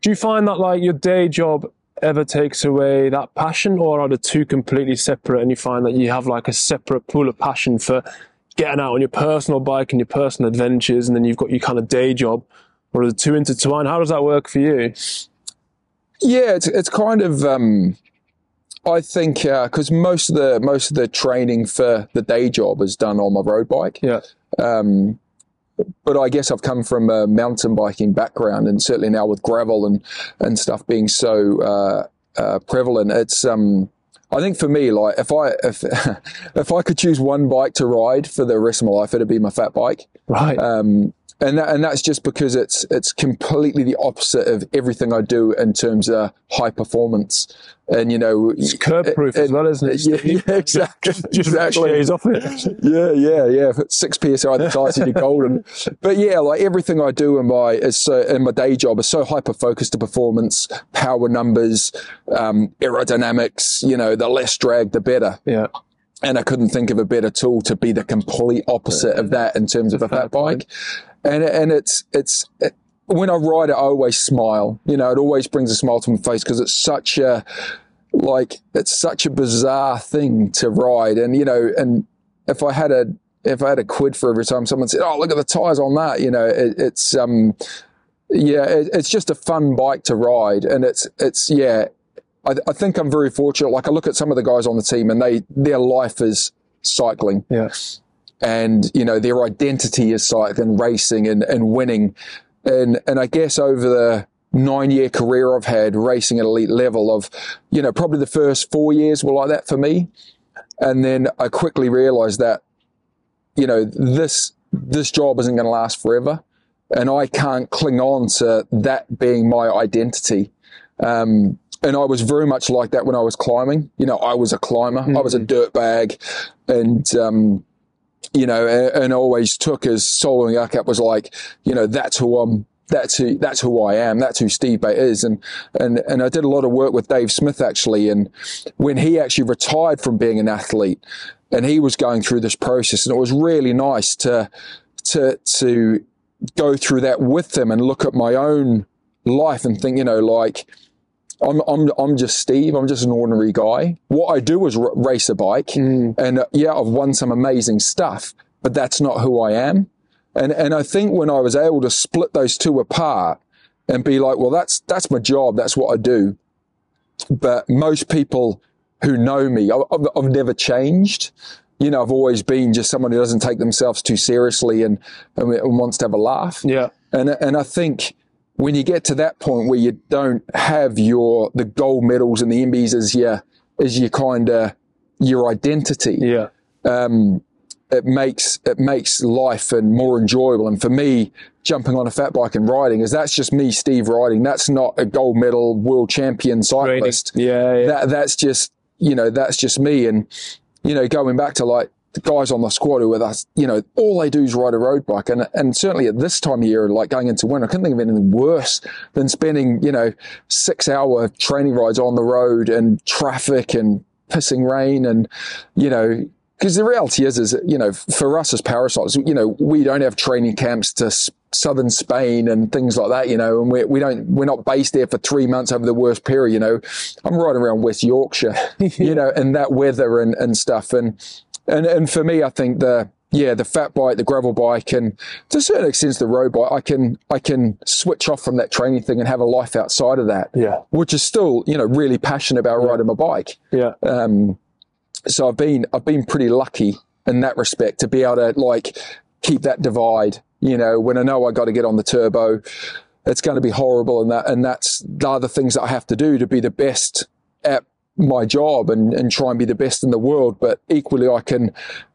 Do you find that like your day job ever takes away that passion, or are the two completely separate? And you find that you have like a separate pool of passion for getting out on your personal bike and your personal adventures, and then you've got your kind of day job, or are the two intertwined? How does that work for you? Yeah, it's it's kind of um, I think because most of the most of the training for the day job is done on my road bike. Yeah, Um, but I guess I've come from a mountain biking background, and certainly now with gravel and and stuff being so uh, uh, prevalent, it's um. I think for me, like if I if if I could choose one bike to ride for the rest of my life, it'd be my fat bike. right. Um, and that, and that's just because it's it's completely the opposite of everything I do in terms of high performance. And you know, it's curb proof as well, isn't it? Yeah, yeah, exactly, Just exactly. ricochets off it. Yeah, yeah, yeah. Six psi the size of your golden. But yeah, like everything I do in my is so, in my day job is so hyper focused to performance, power numbers, um, aerodynamics. You know, the less drag, the better. Yeah. And I couldn't think of a better tool to be the complete opposite of that in terms of a fat bike. And and it's it's it, when I ride it, I always smile. You know, it always brings a smile to my face because it's such a like it's such a bizarre thing to ride. And you know, and if I had a if I had a quid for every time someone said, "Oh, look at the tires on that," you know, it, it's um, yeah, it, it's just a fun bike to ride, and it's it's yeah. I, I think I'm very fortunate. Like I look at some of the guys on the team, and they their life is cycling Yeah. and you know their identity is cycling, racing, and, and winning. And and I guess over the nine year career I've had racing at elite level of, you know, probably the first four years were like that for me, and then I quickly realised that, you know, this this job isn't going to last forever, and I can't cling on to that being my identity. Um, and I was very much like that when I was climbing. You know, I was a climber. I was a dirt bag, and um, you know, and, and always took as soloing up was like, you know, that's who I'm. That's who. That's who I am. That's who Steve Bate is. And and and I did a lot of work with Dave Smith actually. And when he actually retired from being an athlete, and he was going through this process, and it was really nice to to to go through that with him and look at my own life and think, you know, like I'm I'm I'm just Steve. I'm just an ordinary guy. What I do is r- race a bike, and uh, yeah, I've won some amazing stuff, but that's not who I am. And and I think when I was able to split those two apart and be like, well, that's that's my job. That's what I do. But most people who know me, I- I've, I've never changed. You know, I've always been just someone who doesn't take themselves too seriously and, and, and wants to have a laugh. Yeah. And and I think when you get to that point where you don't have your the gold medals and the MBs as your as your kind of your identity, Yeah. um, it makes it makes life and more enjoyable. And for me, jumping on a fat bike and riding is that's just me, Steve, riding. That's not a gold medal world champion cyclist. Yeah. Yeah. That that's just you know that's just me. And you know going back to like the guys on the squad who with us, you know, all they do is ride a road bike. And, and certainly at this time of year, like going into winter, I couldn't think of anything worse than spending, you know, six hour training rides on the road and traffic and pissing rain and, you know, because the reality is, is, you know, for us as parasites, you know, we don't have training camps to southern Spain and things like that, you know, and we, we don't, we're not based there for three months over the worst period, you know. I'm riding around West Yorkshire, you know, and that weather and, and stuff. And, and, and for me, I think the, yeah, the fat bike, the gravel bike, and to a certain extent the road bike, I can I can switch off from that training thing and have a life outside of that. Yeah. Which is still, you know, really passionate about riding my bike. Yeah. Um, so I've been I've been pretty lucky in that respect to be able to like keep that divide. You know, when I know I got to get on the turbo, it's going to be horrible, and that and that's the other things that I have to do to be the best at my job and, and try and be the best in the world. But equally, I can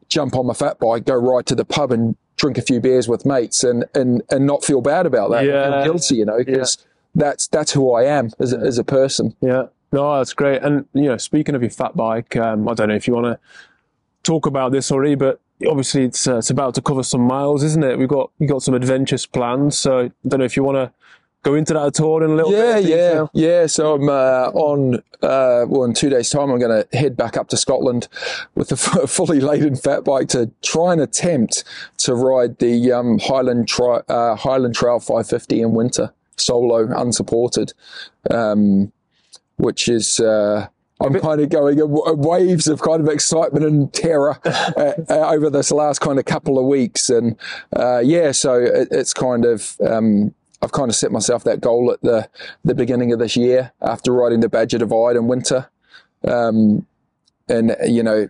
jump on my fat bike, go right to the pub and drink a few beers with mates and, and, and not feel bad about that. Yeah. Guilty, you know, because that's, that's who I am as a, as a person. Yeah. No, that's great. And, you know, speaking of your fat bike, um, I don't know if you want to talk about this already, but obviously it's, uh, it's about to cover some miles, isn't it? We've got, you got some adventures planned. So I don't know if you want to go into that at all in a little Yeah, bit. Yeah, yeah, yeah. So I'm uh, on. Uh, well, in two days' time, I'm going to head back up to Scotland with a f- fully laden fat bike to try and attempt to ride the um, Highland tri- uh, Highland Trail 550 in winter solo, unsupported, um, which is. Uh, I'm kind of going waves of kind of excitement and terror uh, uh, over this last kind of couple of weeks, and uh, yeah, so it, it's kind of um, I've kind of set myself that goal at the the beginning of this year after riding the Badger Divide in winter, um, and you know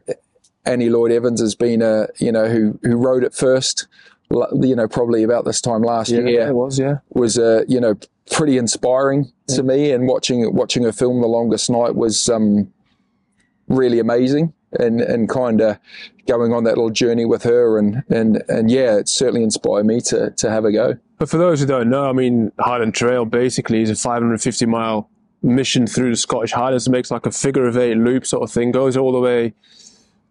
Annie Lloyd Evans has been a you know who who rode it first, you know probably about this time last Yeah, year. it was, yeah. was uh, you know pretty inspiring to me, and watching watching her film The Longest Night was um, really amazing, and and kind of going on that little journey with her, and and and yeah, it certainly inspired me to to have a go. But for those who don't know, I mean, Highland Trail basically is a 550 mile mission through the Scottish Highlands. It makes like a figure of eight loop sort of thing, goes all the way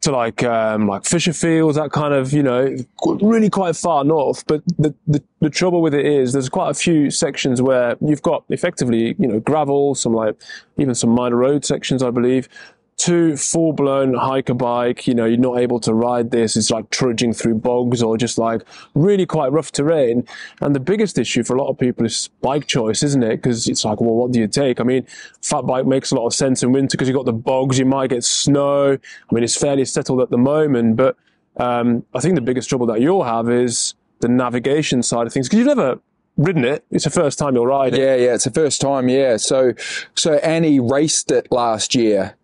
to like um, like Fisherfields, that kind of you know really quite far north. But the, the the trouble with it is there's quite a few sections where you've got effectively you know gravel, some like even some minor road sections, I believe. Two full blown hiker bike, you know, you're not able to ride this. It's like trudging through bogs or just like really quite rough terrain. And the biggest issue for a lot of people is bike choice, isn't it? Because it's like, well, what do you take? I mean, fat bike makes a lot of sense in winter because you've got the bogs, you might get snow. I mean, it's fairly settled at the moment, but um, I think the biggest trouble that you'll have is the navigation side of things because you've never ridden it. It's the first time you'll ride it. Yeah, yeah, it's the first time. Yeah, so so Annie raced it last year,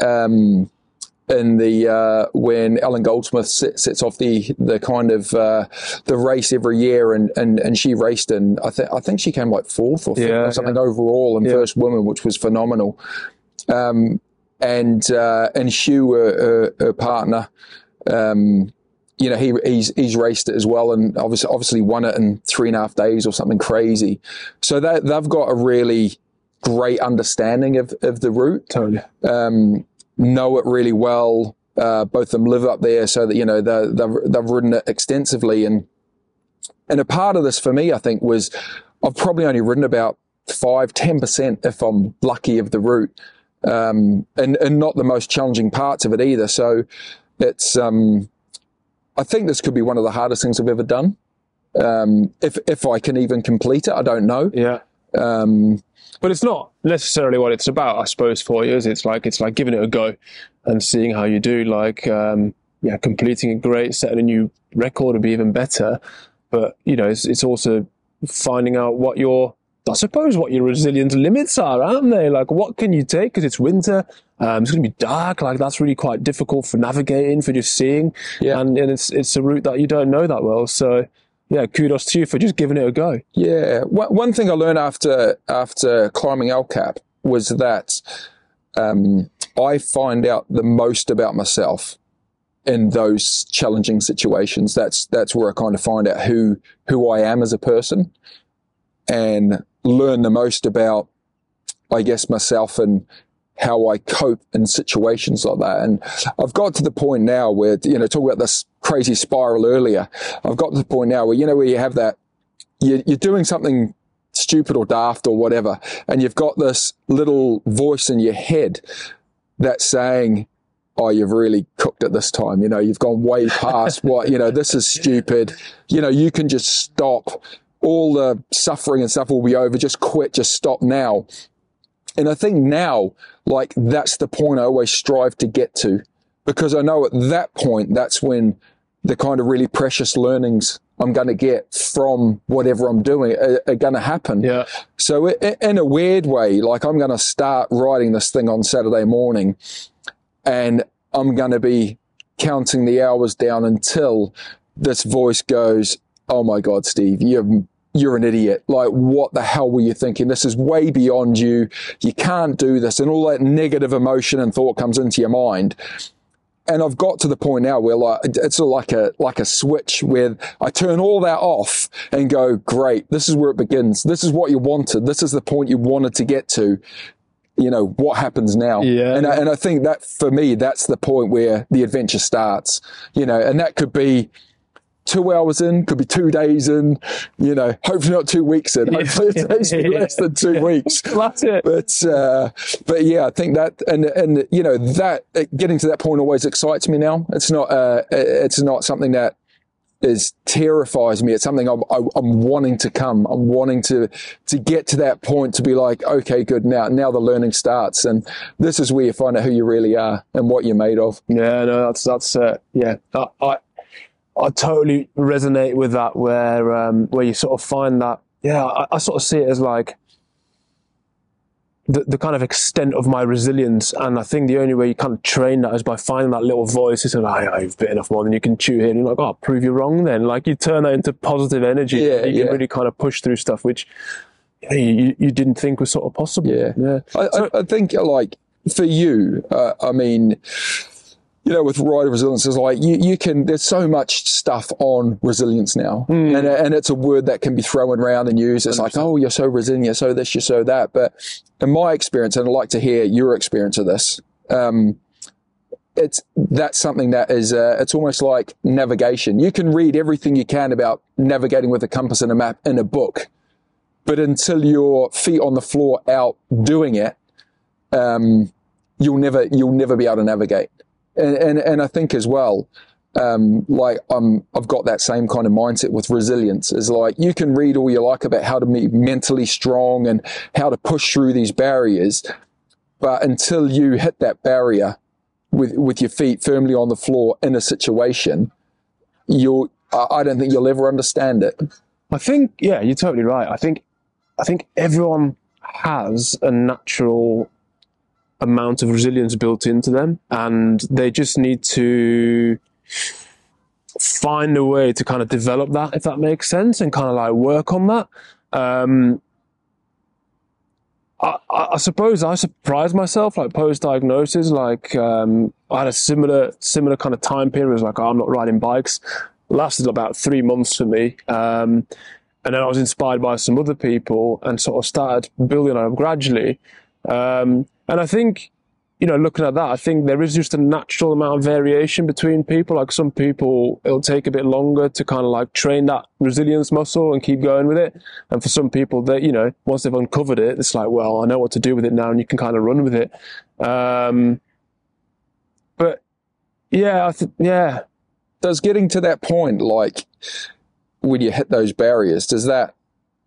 um, in the uh, when Alan Goldsmith sets off the the kind of uh, the race every year, and and and she raced in. I think I think she came like fourth or, fifth Yeah, or something overall and first woman, which was phenomenal. Um, and uh, and Huw, her, her, her partner. Um, you know, he he's he's raced it as well, and obviously obviously won it in three and a half days or something crazy. So they they've got a really great understanding of of the route, Totally. um, know it really well. Uh, both of them live up there, so that you know they they've they've ridden it extensively, and and a part of this for me, I think, was I've probably only ridden about five ten percent if I'm lucky of the route, um, and and not the most challenging parts of it either. So it's um, I think this could be one of the hardest things I've ever done. Um, if if I can even complete it, I don't know. Yeah. Um, But it's not necessarily what it's about, I suppose, for you. Is it's like it's like giving it a go and seeing how you do. Like, um, yeah, completing a great, setting a new record would be even better. But you know, it's it's also finding out what your I suppose what your resilience limits are, aren't they? Like, what can you take? Because it's winter. Um, it's going to be dark. Like, that's really quite difficult for navigating, for just seeing. Yeah. And, and it's it's a route that you don't know that well. So, yeah, kudos to you for just giving it a go. Yeah, one, thing I learned after after climbing El Cap was that um, I find out the most about myself in those challenging situations. That's that's where I kind of find out who who I am as a person, and learn the most about, I guess, myself and how I cope in situations like that. And I've got to the point now where, you know, talk about this crazy spiral earlier. I've got to the point now where, you know, where you have that, you're, you're doing something stupid or daft or whatever, and you've got this little voice in your head that's saying, oh, you've really cooked it this time. You know, you've gone way past what, you know, this is stupid. You know, you can just stop. All the suffering and stuff will be over. Just quit. Just stop now. And I think now, like, that's the point I always strive to get to because I know at that point, that's when the kind of really precious learnings I'm going to get from whatever I'm doing are, are going to happen. Yeah. So in a weird way, like I'm going to start writing this thing on Saturday morning and I'm going to be counting the hours down until this voice goes, Oh my God, Steve, you're, you're an idiot. Like, what the hell were you thinking? This is way beyond you. You can't do this. And all that negative emotion and thought comes into your mind and I've got to the point now where like it's sort of like a like a switch where I turn all that off and go, great, this is where it begins. This is what you wanted. This is the point you wanted to get to. You know what happens now, Yeah. and I, and I think that for me, that's the point where the adventure starts. You know, and that could be two hours in, could be two days in, you know, hopefully not two weeks in. Hopefully it takes me less than two weeks. That's it. But uh, but yeah, I think that and and you know that getting to that point always excites me now. It's not uh, it's not something that is terrifies me. It's something I'm, I'm wanting to come. I'm wanting to to get to that point to be like, okay, good. Now now the learning starts, and this is where you find out who you really are and what you're made of. Yeah, no, that's that's uh, yeah. I, I I totally resonate with that. Where um, where you sort of find that. Yeah, I, I sort of see it as like the, the kind of extent of my resilience. And I think the only way you kind of train that is by finding that little voice. Like, oh, you've bitten off more than you can chew here. And you're like, oh, I'll prove you wrong then. Like you turn that into positive energy. Yeah, you yeah. can really kind of push through stuff which you, you, you didn't think was sort of possible. Yeah. Yeah. I, I, I think like for you, uh, I mean, you know, with rider resilience, is like you, you can. There's so much stuff on resilience now, and and it's a word that can be thrown around and used. It's like, oh, you're so resilient, you're so this, you're so that. But in my experience, and I'd like to hear your experience of this. Um, it's that's something that is uh, it's almost like navigation. You can read everything you can about navigating with a compass and a map in a book, but until your feet on the floor out doing it, um, you'll never you'll never be able to navigate. And and, and I think as well, um, like um, I've got that same kind of mindset with resilience. Is like you can read all you like about how to be mentally strong and how to push through these barriers, but until you hit that barrier with with your feet firmly on the floor in a situation, you'll I don't think you'll ever understand it. I think, yeah, you're totally right. I think, I think everyone has a natural amount of resilience built into them, and they just need to find a way to kind of develop that, if that makes sense, and kind of like work on that. Um, I, I suppose I surprised myself, like post diagnosis, like um, I had a similar similar kind of time period. It was like, oh, I'm not riding bikes. lasted about three months for me. Um, and then I was inspired by some other people and sort of started building on them gradually. Um, and I think, you know, looking at that, I think there is just a natural amount of variation between people. Like some people, it'll take a bit longer to kind of like train that resilience muscle and keep going with it. And for some people, that you know, once they've uncovered it, it's like, well, I know what to do with it now, and you can kind of run with it. Um, but yeah, I th- yeah, does getting to that point, like when you hit those barriers, does that,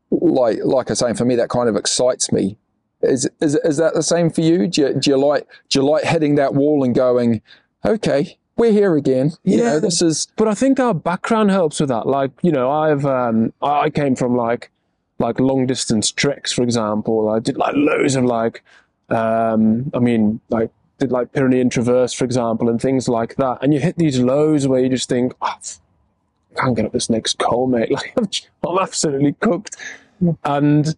like, like I say, for me, that kind of excites me. Is is is that the same for you? Do you, do you like do you like hitting that wall and going, okay, we're here again? You Yeah. know, this is but I think our background helps with that. Like, you know, I've um, I came from like like long distance treks, for example. I did like loads of like, um, I mean, like did like Pyrenean Traverse, for example, and things like that. And you hit these lows where you just think, oh, f- I can't get up this next col, mate. Like I'm absolutely cooked, and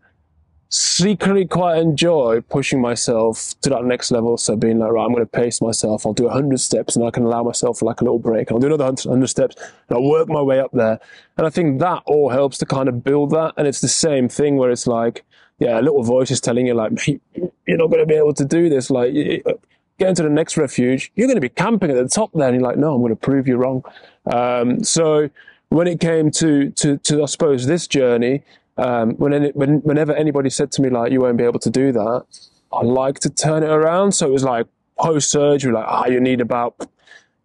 secretly quite enjoy pushing myself to that next level. So being like, right, I'm going to pace myself. I'll do 100 steps and I can allow myself like a little break. I'll do another 100 steps and I'll work my way up there. And I think that all helps to kind of build that. And it's the same thing where it's like, yeah, a little voice is telling you like, you're not going to be able to do this. Like, get into the next refuge. You're going to be camping at the top there. And you're like, no, I'm going to prove you wrong. Um, so when it came to, to, to, I suppose, this journey, um, when, any, when, whenever anybody said to me, like, you won't be able to do that, I like to turn it around. So it was like post surgery, like, ah, oh, you need about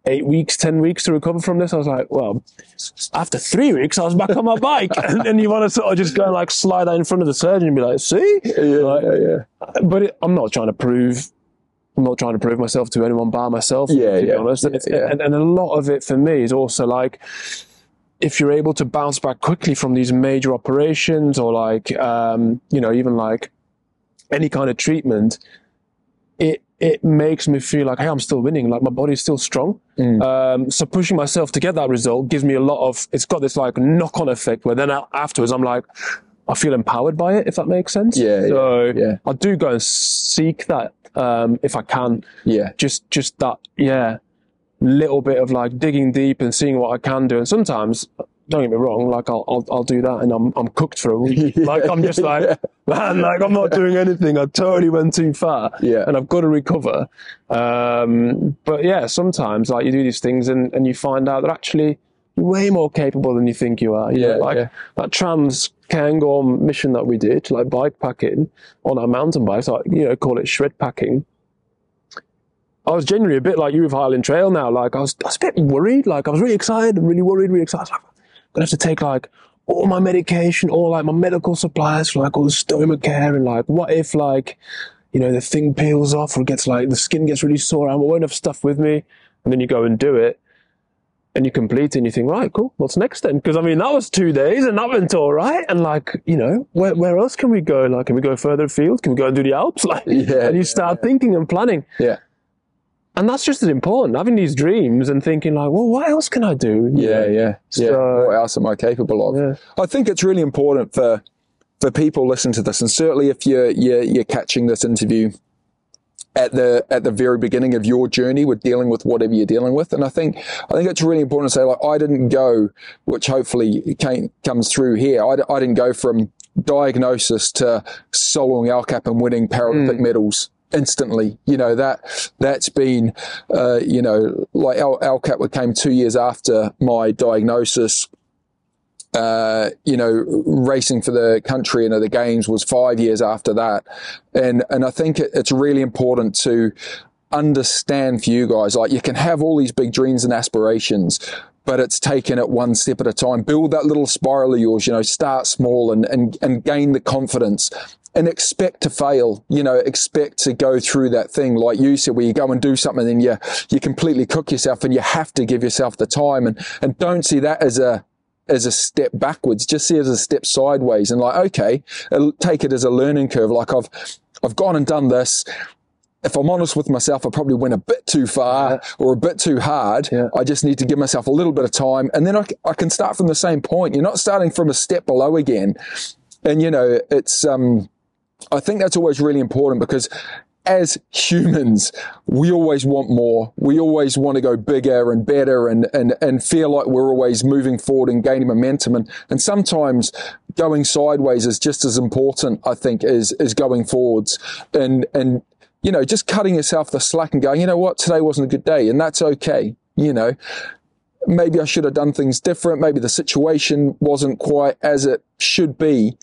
eight weeks, 10 weeks to recover from this. I was like, well, after three weeks, I was back on my bike. and then you want to sort of just go and like slide out in front of the surgeon and be like, see? Yeah, like, yeah, yeah. But it, I'm not trying to prove I'm not trying to prove myself to anyone by myself, yeah, to yeah, be honest. Yeah, yeah. And, and, a lot of it for me is also like, if you're able to bounce back quickly from these major operations or like, um, you know, even like any kind of treatment, it, it makes me feel like, hey, I'm still winning. Like my body's still strong. Mm. Um, so pushing myself to get that result gives me a lot of, it's got this like knock on effect where then afterwards I'm like, I feel empowered by it, if that makes sense. Yeah. So yeah, yeah. I do go and seek that um, if I can. Yeah. Just, just that, yeah, little bit of like digging deep and seeing what I can do. And sometimes, don't get me wrong, like I'll, I'll, I'll do that and I'm, I'm cooked for a week. Yeah, like I'm just like, yeah. man, like I'm not doing anything. I totally went too far. Yeah. And I've got to recover. Um, but yeah, sometimes like you do these things and, and you find out that actually you're way more capable than you think you are. You Yeah, know, like yeah. that trans Cairngorm mission that we did, like bike packing on our mountain bikes, like, you know, call it shred packing. I was genuinely a bit like you with Highland Trail now. Like I was, I was a bit worried. Like I was really excited, really worried, really excited. Like, I'm gonna have to take like all my medication, all like my medical supplies for like all the stoma care, and like what if like you know the thing peels off or gets like the skin gets really sore. I won't have stuff with me, and then you go and do it. And you complete it and you think, right, cool, what's next then? Because I mean, that was two days and that went all right. And like, you know, where, where else can we go? Like, can we go further afield? Can we go and do the Alps? Like, Yeah, and you yeah, start thinking and planning. Yeah. And that's just as important, having these dreams and thinking like, well, what else can I do? You Yeah, know? yeah, yeah. So- what else am I capable of? Yeah. I think it's really important for for people listening to this, and certainly if you're you're, you're catching this interview at the at the very beginning of your journey with dealing with whatever you're dealing with. And I think I think it's really important to say like I didn't go, which hopefully came, comes through here. I, I didn't go from diagnosis to soloing El Cap and winning Paralympic mm. medals instantly. You know that that's been uh, you know like Al, El Cap came two years after my diagnosis uh, you know, racing for the country and the games was five years after that. And, and I think it, it's really important to understand for you guys, like you can have all these big dreams and aspirations, but it's taken it one step at a time. Build that little spiral of yours, you know, start small and, and, and gain the confidence and expect to fail, you know, expect to go through that thing. Like you said, where you go and do something and you, you completely cook yourself and you have to give yourself the time and, and don't see that as a, as a step backwards, just see it as a step sideways and like, okay, uh, take it as a learning curve. Like I've, I've gone and done this. If I'm honest with myself, I probably went a bit too far or a bit too hard. Yeah. I just need to give myself a little bit of time and then I, I can start from the same point. You're not starting from a step below again. And you know, it's, um, I think that's always really important because as humans, we always want more. We always want to go bigger and better and, and, and feel like we're always moving forward and gaining momentum. And, and sometimes going sideways is just as important, I think, as, as going forwards. And, and, you know, just cutting yourself the slack and going, you know what, today wasn't a good day. And that's okay. You know, maybe I should have done things different. Maybe the situation wasn't quite as it should be.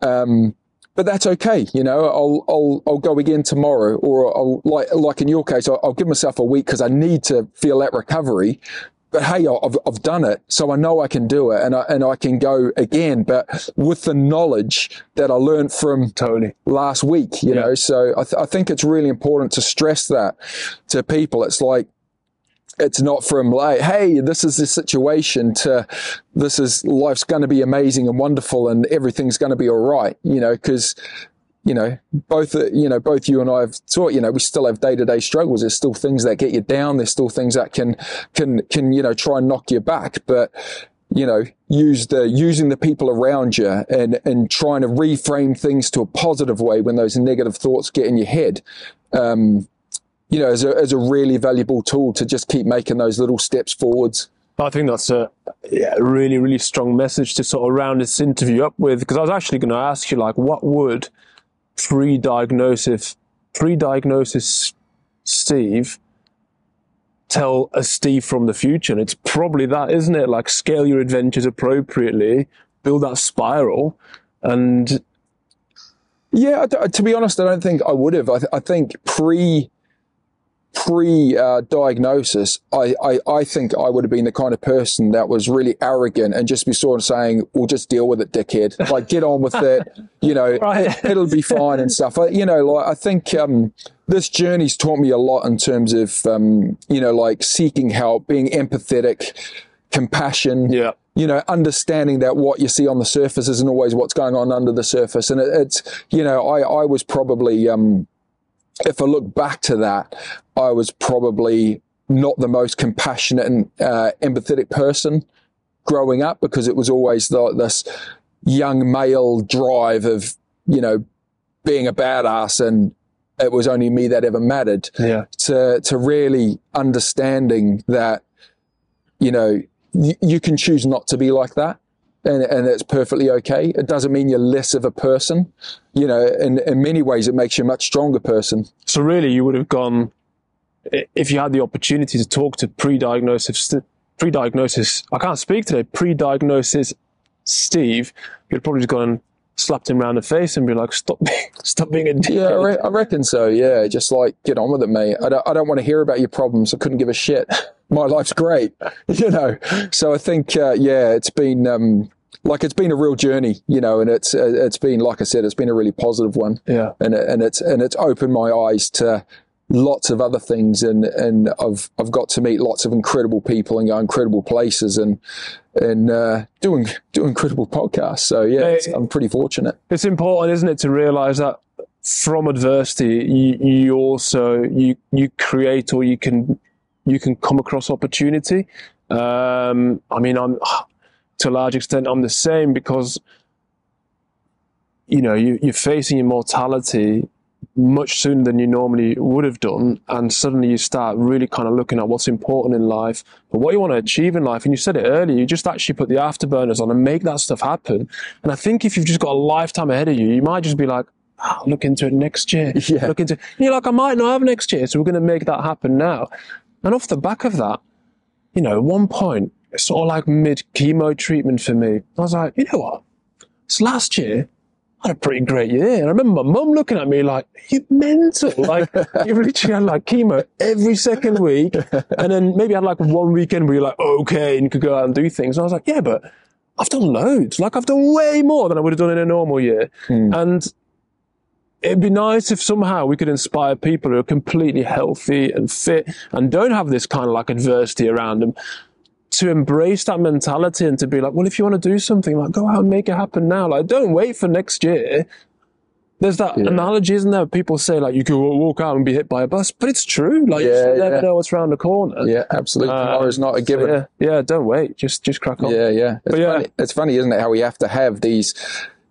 Um, but that's okay. You know, I'll, I'll, I'll go again tomorrow or I'll, like, like in your case, I'll, I'll give myself a week because I need to feel that recovery. But hey, I've, I've done it. So I know I can do it and I, and I can go again, but with the knowledge that I learned from Totally. last week, you Yeah. know, so I, th- I think it's really important to stress that to people. It's like, it's not from like, hey, this is the situation to this is life's going to be amazing and wonderful and everything's going to be all right, you know, because you know, both, you know, both you and I have taught, you know, we still have day to day struggles. There's still things that get you down. There's still things that can, can, can, you know, try and knock you back. But, you know, use the, using the people around you and, and trying to reframe things to a positive way when those negative thoughts get in your head. Um, you know, as a, as a really valuable tool to just keep making those little steps forwards. I think that's a yeah, really, really strong message to sort of round this interview up with. Because I was actually going to ask you, like, what would pre-diagnosis, pre-diagnosis Steve tell a Steve from the future? And it's probably that, isn't it? Like, scale your adventures appropriately, build that spiral, and Yeah, to be honest, I don't think I would have. I, th- I think pre pre uh, diagnosis, I, I I think I would have been the kind of person that was really arrogant and just be sort of saying, "We'll just deal with it, dickhead. Like, get on with it. You know, Right. it'll be fine and stuff." I, you know, like I think um, this journey's taught me a lot in terms of um, you know, like seeking help, being empathetic, compassion yeah, you know, understanding that what you see on the surface isn't always what's going on under the surface. And it, it's, you know, I, I was probably, um, if I look back to that, I was probably not the most compassionate and uh, empathetic person growing up because it was always the, this young male drive of, you know, being a badass and it was only me that ever mattered. Yeah, to to really understanding that you know y- you can choose not to be like that and and it's perfectly okay it doesn't mean you're less of a person you know in in many ways it makes you a much stronger person So really, you would have gone if you had the opportunity to talk to pre-diagnosis, pre-diagnosis. I can't speak today. Pre-diagnosis, Steve. You'd probably just gone and slapped him around the face and be like, "Stop, being, stop being a dick." yeah I, re- I reckon so yeah just like get on with it mate I don't, I don't want to hear about your problems I couldn't give a shit my life's great you know. So I think uh, yeah it's been um like it's been a real journey you know and it's uh, it's been like I said it's been a really positive one. Yeah. and and it's and it's opened my eyes to lots of other things and and I've I've got to meet lots of incredible people and go incredible places and and uh, doing do incredible podcasts. So yeah it's, I'm pretty fortunate. It's important, isn't it, to realise that from adversity, you, you also you you create or you can you can come across opportunity. Um, I mean, I'm to a large extent I'm the same because you know you, you're facing your mortality much sooner than you normally would have done, and suddenly you start really kind of looking at what's important in life, but what you want to achieve in life. And you said it earlier, you just actually put the afterburners on and make that stuff happen. And I think if you've just got a lifetime ahead of you, you might just be like, "Ah, look into it next year. Yeah. Look into. And you're like, I might not have next year, so we're going to make that happen now. And off the back of that, you know, at one point, it's sort of like mid chemo treatment for me. I was like, you know what? It's last year. I had a pretty great year. And I remember my mum looking at me like, "You're mental. Like, you literally had like chemo every second week. And then maybe I had like one weekend where you're like, okay, and you could go out and do things. And I was like, yeah, but I've done loads. Like, I've done way more than I would have done in a normal year. Hmm. And it'd be nice if somehow we could inspire people who are completely healthy and fit and don't have this kind of like adversity around them to embrace that mentality and to be like, well, if you want to do something, like go out and make it happen now. Like, don't wait for next year. There's that analogy, isn't there? People say like you could walk out and be hit by a bus, but it's true. Like you Yeah, just never yeah. know what's around the corner. yeah absolutely Uh, tomorrow's not a So, given yeah, yeah. Don't wait. Just just crack on. Yeah, yeah. It's, yeah. Funny, it's funny, isn't it, how we have to have these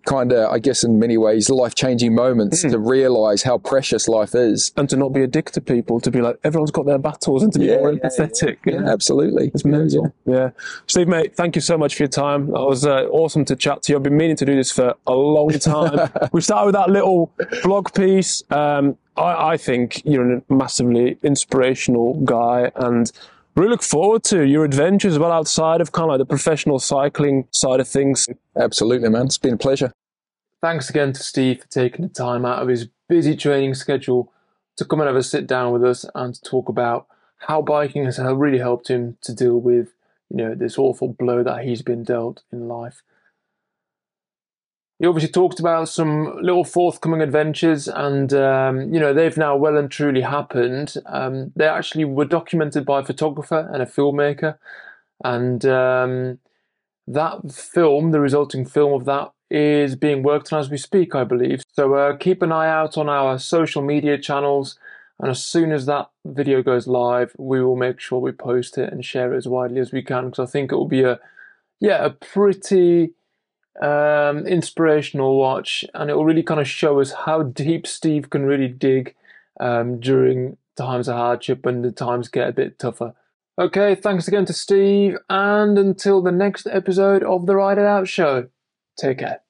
kind of, I guess, in many ways, life changing moments to realize how precious life is. And to not be a dick to people, to be like everyone's got their battles, and to be Yeah, more yeah, empathetic. Yeah, absolutely. It's mental. Yeah. Steve, mate, thank you so much for your time. That was uh, awesome to chat to you. I've been meaning to do this for a long time. we started with that little blog piece. Um, I, I think you're a massively inspirational guy and really look forward to your adventures well outside of kind of like the professional cycling side of things. Absolutely, man. It's been a pleasure. Thanks again to Steve for taking the time out of his busy training schedule to come and have a sit down with us and to talk about how biking has really helped him to deal with, you know, this awful blow that he's been dealt in life. He obviously talked about some little forthcoming adventures, and um, you know they've now well and truly happened. Um, they actually were documented by a photographer and a filmmaker, and um, that film, the resulting film of that, is being worked on as we speak, I believe. So uh, keep an eye out on our social media channels, and as soon as that video goes live, we will make sure we post it and share it as widely as we can because I think it will be a, yeah, a pretty um, inspirational watch, and it will really kind of show us how deep Steve can really dig um, during times of hardship when the times get a bit tougher. Okay, thanks again to Steve, and until the next episode of the Ride It Out Show, take care.